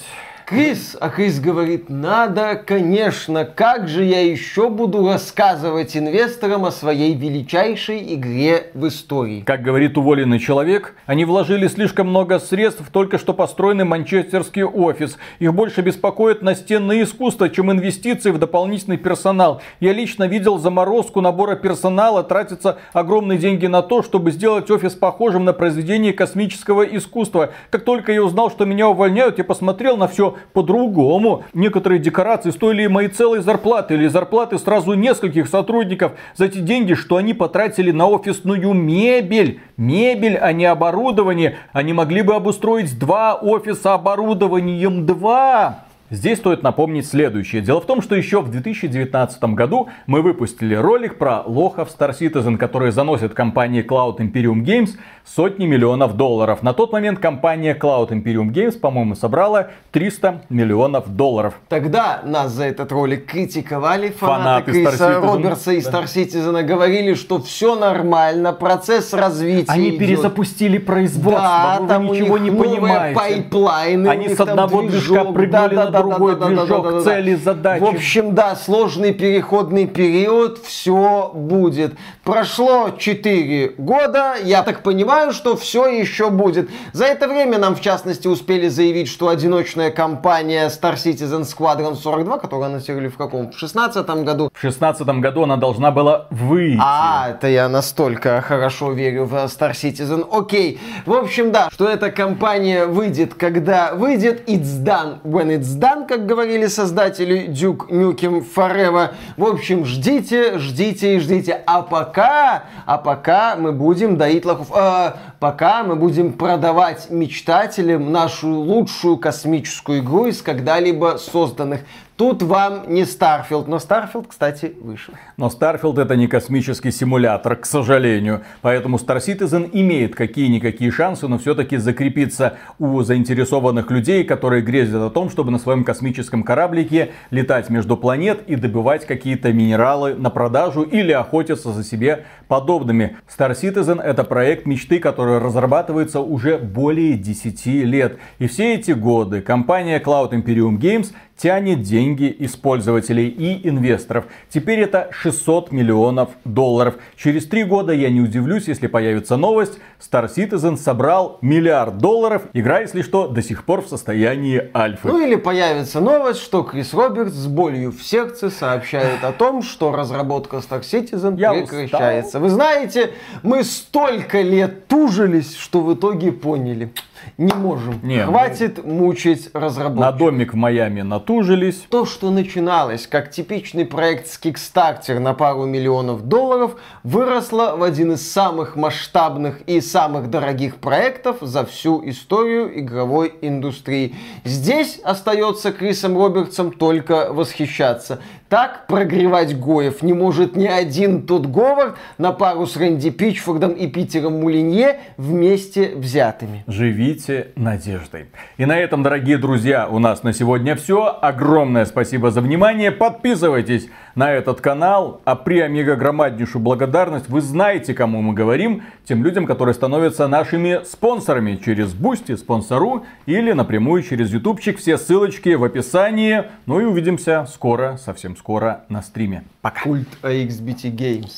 Крис, а Крис говорит, надо, конечно, как же я еще буду рассказывать инвесторам о своей величайшей игре в истории. Как говорит уволенный человек, они вложили слишком много средств в только что построенный манчестерский офис. Их больше беспокоит настенное искусство, чем инвестиции в дополнительный персонал. Я лично видел заморозку набора персонала, тратятся огромные деньги на то, чтобы сделать офис похожим на произведение космического искусства. Как только я узнал, что меня увольняют, я посмотрел на все по-другому. Некоторые декорации стоили мои целой зарплаты или зарплаты сразу нескольких сотрудников за те деньги, что они потратили на офисную мебель. Мебель, а не оборудование. Они могли бы обустроить два офиса оборудованием два. Здесь стоит напомнить следующее. Дело в том, что еще в 2019 году мы выпустили ролик про лохов Star Citizen, которые заносят компании Cloud Imperium Games сотни миллионов долларов. На тот момент компания Cloud Imperium Games, по-моему, собрала 300 миллионов долларов. Тогда нас за этот ролик критиковали фанаты, фанаты Криса Робертса и Star Citizen, говорили, что все нормально, процесс развития Они идет. перезапустили производство, да, вы там ничего не понимаете. pipeline ы, Они с одного движка прыгнули да, да, на другой движок, цели, задачи. В общем, да, сложный переходный период, все будет. Прошло 4 года, я так понимаю, что все еще будет. За это время нам, в частности, успели заявить, что одиночная компания Star Citizen Squadron 42, которую анонсировали в каком? В 16 году. В 16 году она должна была выйти. А, это я настолько хорошо верю в Star Citizen. Окей. В общем, да, что эта компания выйдет, когда выйдет. It's done when it's done дан, как говорили создатели Duke Nukem Forever. В общем, ждите, ждите и ждите. А пока, а пока мы будем доить лохов. А, пока мы будем продавать мечтателям нашу лучшую космическую игру из когда-либо созданных. Тут вам не Starfield, но Starfield, кстати, вышел. Но Starfield это не космический симулятор, к сожалению. Поэтому Star Citizen имеет какие-никакие шансы, но все-таки закрепиться у заинтересованных людей, которые грезят о том, чтобы на своем космическом кораблике летать между планет и добывать какие-то минералы на продажу или охотиться за себе подобными. Star Citizen это проект мечты, который разрабатывается уже более 10 лет. И все эти годы компания Cloud Imperium Games тянет деньги из пользователей и инвесторов. Теперь это 600 миллионов долларов. Через три года я не удивлюсь, если появится новость. Star Citizen собрал миллиард долларов. Игра, если что, до сих пор в состоянии альфы. Ну или появится новость, что Крис Робертс с болью в сердце сообщает о том, что разработка Star Citizen я прекращается. Устал. Вы знаете, мы столько лет тужились, что в итоге поняли не можем. Нет, Хватит ну, мучить разработчиков. На домик в Майами натужились. То, что начиналось как типичный проект с Kickstarter на пару миллионов долларов, выросло в один из самых масштабных и самых дорогих проектов за всю историю игровой индустрии. Здесь остается Крисом Робертсом только восхищаться. Так прогревать Гоев не может ни один тот Говард на пару с Рэнди Пичфордом и Питером Мулинье вместе взятыми. Живите надеждой. И на этом, дорогие друзья, у нас на сегодня все. Огромное спасибо за внимание. Подписывайтесь на этот канал. А преомегагромаднейшую благодарность вы знаете, кому мы говорим. Тем людям, которые становятся нашими спонсорами через Boosty, Sponsr или напрямую через ютубчик. Все ссылочки в описании. Ну и увидимся скоро, совсем скоро на стриме. Пока. Культ iXBT Games.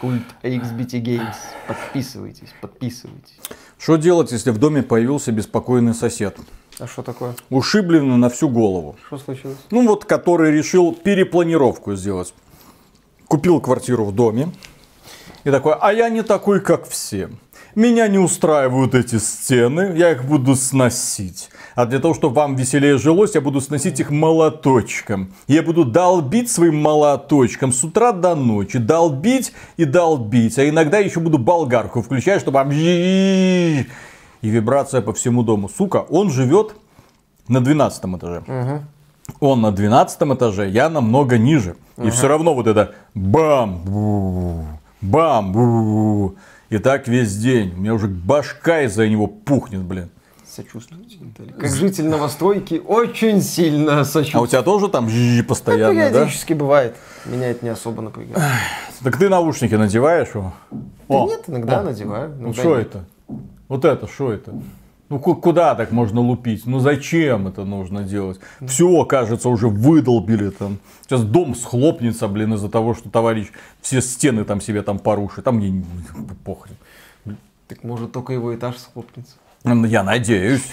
Культ XBT Games. Подписывайтесь, подписывайтесь. Что делать, если в доме появился беспокойный сосед? А что такое? Ушибленный на всю голову. Что случилось? Ну вот, который решил перепланировку сделать. Купил квартиру в доме. И такой, а я не такой, как все. Меня не устраивают эти стены, я их буду сносить. А для того, чтобы вам веселее жилось, я буду сносить их молоточком. Я буду долбить своим молоточком с утра до ночи. Долбить и долбить. А иногда еще буду болгарку включать, чтобы... вам И вибрация по всему дому. Сука, он живет на 12 этаже. Он на 12 этаже, я намного ниже. И все равно вот это бам, бам. И так весь день. У меня уже башка из-за него пухнет, блин. Сочувствую Виталий. Как житель новостройки очень сильно А у сочувствую. тебя тоже там жжж Ну, постоянно, да? периодически бывает. Меня это не особо напрягает. Так ты наушники надеваешь? О, Да О, нет, иногда о. надеваю. Ну иногда что нет. это? Вот это, что это? Ну ку- куда так можно лупить? Ну зачем это нужно делать? Все, кажется, уже выдолбили там. Сейчас дом схлопнется, блин, из-за того, что товарищ все стены там себе там порушит. Там мне не- похрен. Так может только его этаж схлопнется. Ну, Я надеюсь.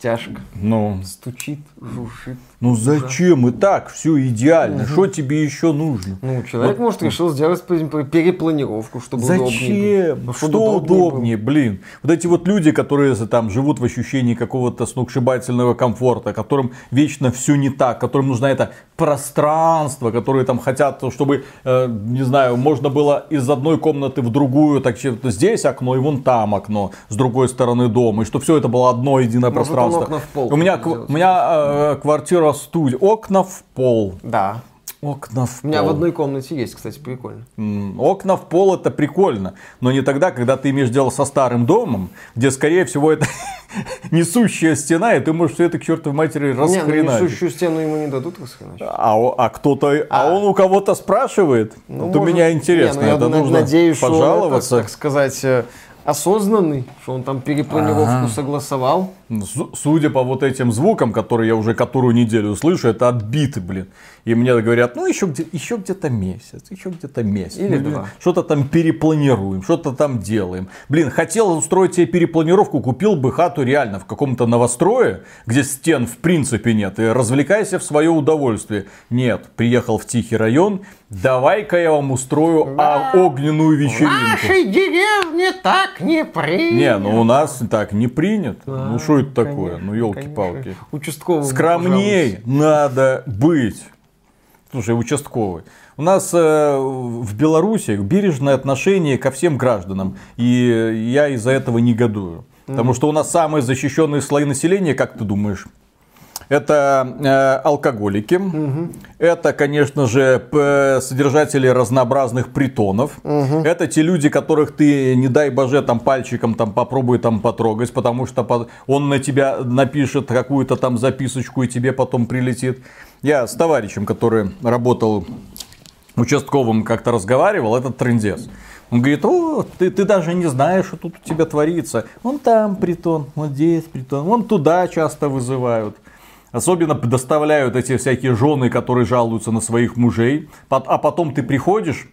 Тяжко. Ну, Стучит, жужжит. Ну зачем? И так все идеально. Что тебе еще нужно? Ну, человек, может, решил сделать пе- перепланировку, чтобы удобнее Зачем? было. Ну, Чтобы Что удобнее было. удобнее, блин? Вот эти вот люди, которые там живут в ощущении какого-то сногсшибательного комфорта, которым вечно все не так, которым нужно это пространство, которые там хотят, чтобы, э, не знаю, можно было из одной комнаты в другую, так что здесь окно и вон там окно, с другой стороны дома, и что все это было одно единое Может, пространство. у меня, у меня э, квартира студия, окна в пол, Да. окна в У меня в пол. одной комнате есть, кстати, прикольно. Окна в пол это прикольно, но не тогда, когда ты имеешь дело со старым домом, где, скорее всего, это несущая стена, и ты можешь все это к чертовой матери Не, ну расхреначить. несущую стену ему не дадут расхреначить. А, а кто-то, а, он у кого-то спрашивает? Ну, вот у может- меня интересно, Не, ну, я это нужно надеюсь, что пожаловаться. так сказать, э, осознанный, что он там перепланировку Ага. согласовал. Су- Судя по вот этим звукам, которые я уже которую неделю слышу, это отбиты, блин. И мне говорят, ну еще, где, еще где-то месяц, еще где-то месяц. Или Ну, два. Что-то там перепланируем, что-то там делаем. Блин, хотел устроить себе перепланировку, купил бы хату реально в каком-то новострое, где стен в принципе нет, и развлекайся в свое удовольствие. Нет, приехал в тихий район, давай-ка я вам устрою а, огненную вечеринку. деревне так не принято. Не, ну у нас так не принято. А, ну что это такое? конечно, Ну елки-палки. Участковому Скромней надо быть. Слушай, участковый. У нас э, в Беларуси бережное отношение ко всем гражданам. И я из-за этого негодую. Потому что у нас самые защищенные слои населения, как ты думаешь? Это э, алкоголики, это, конечно же, содержатели разнообразных притонов, это те люди, которых ты, не дай боже, там пальчиком там попробуй там потрогать, потому что он на тебя напишет какую-то там записочку и тебе потом прилетит. Я с товарищем, который работал участковым как-то разговаривал, этот трендец. Он говорит, о, ты, ты даже не знаешь, что тут у тебя творится. Вон там притон, вот здесь притон, вон туда часто вызывают. Особенно доставляют эти всякие жены, которые жалуются на своих мужей. А потом ты приходишь,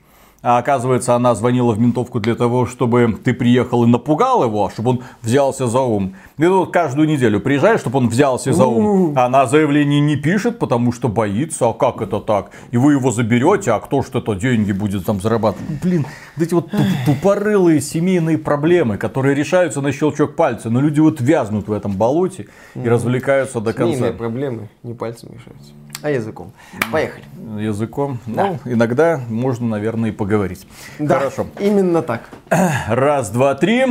а оказывается, она звонила в ментовку для того, чтобы ты приехал и напугал его, чтобы он взялся за ум. И тут каждую неделю приезжаешь, чтобы он взялся за ум. Она заявление не пишет, потому что боится. А как это так? И вы его заберете, а кто ж это деньги будет там зарабатывать? Блин, вот эти вот туп- тупорылые семейные проблемы, которые решаются на щелчок пальца. Но люди вот вязнут в этом болоте и развлекаются до конца. Семейные проблемы не пальцем решаются, а языком. Поехали. Языком. Да. Ну, иногда можно, наверное, и поговорить. Да, Хорошо. именно так. Раз, два, три.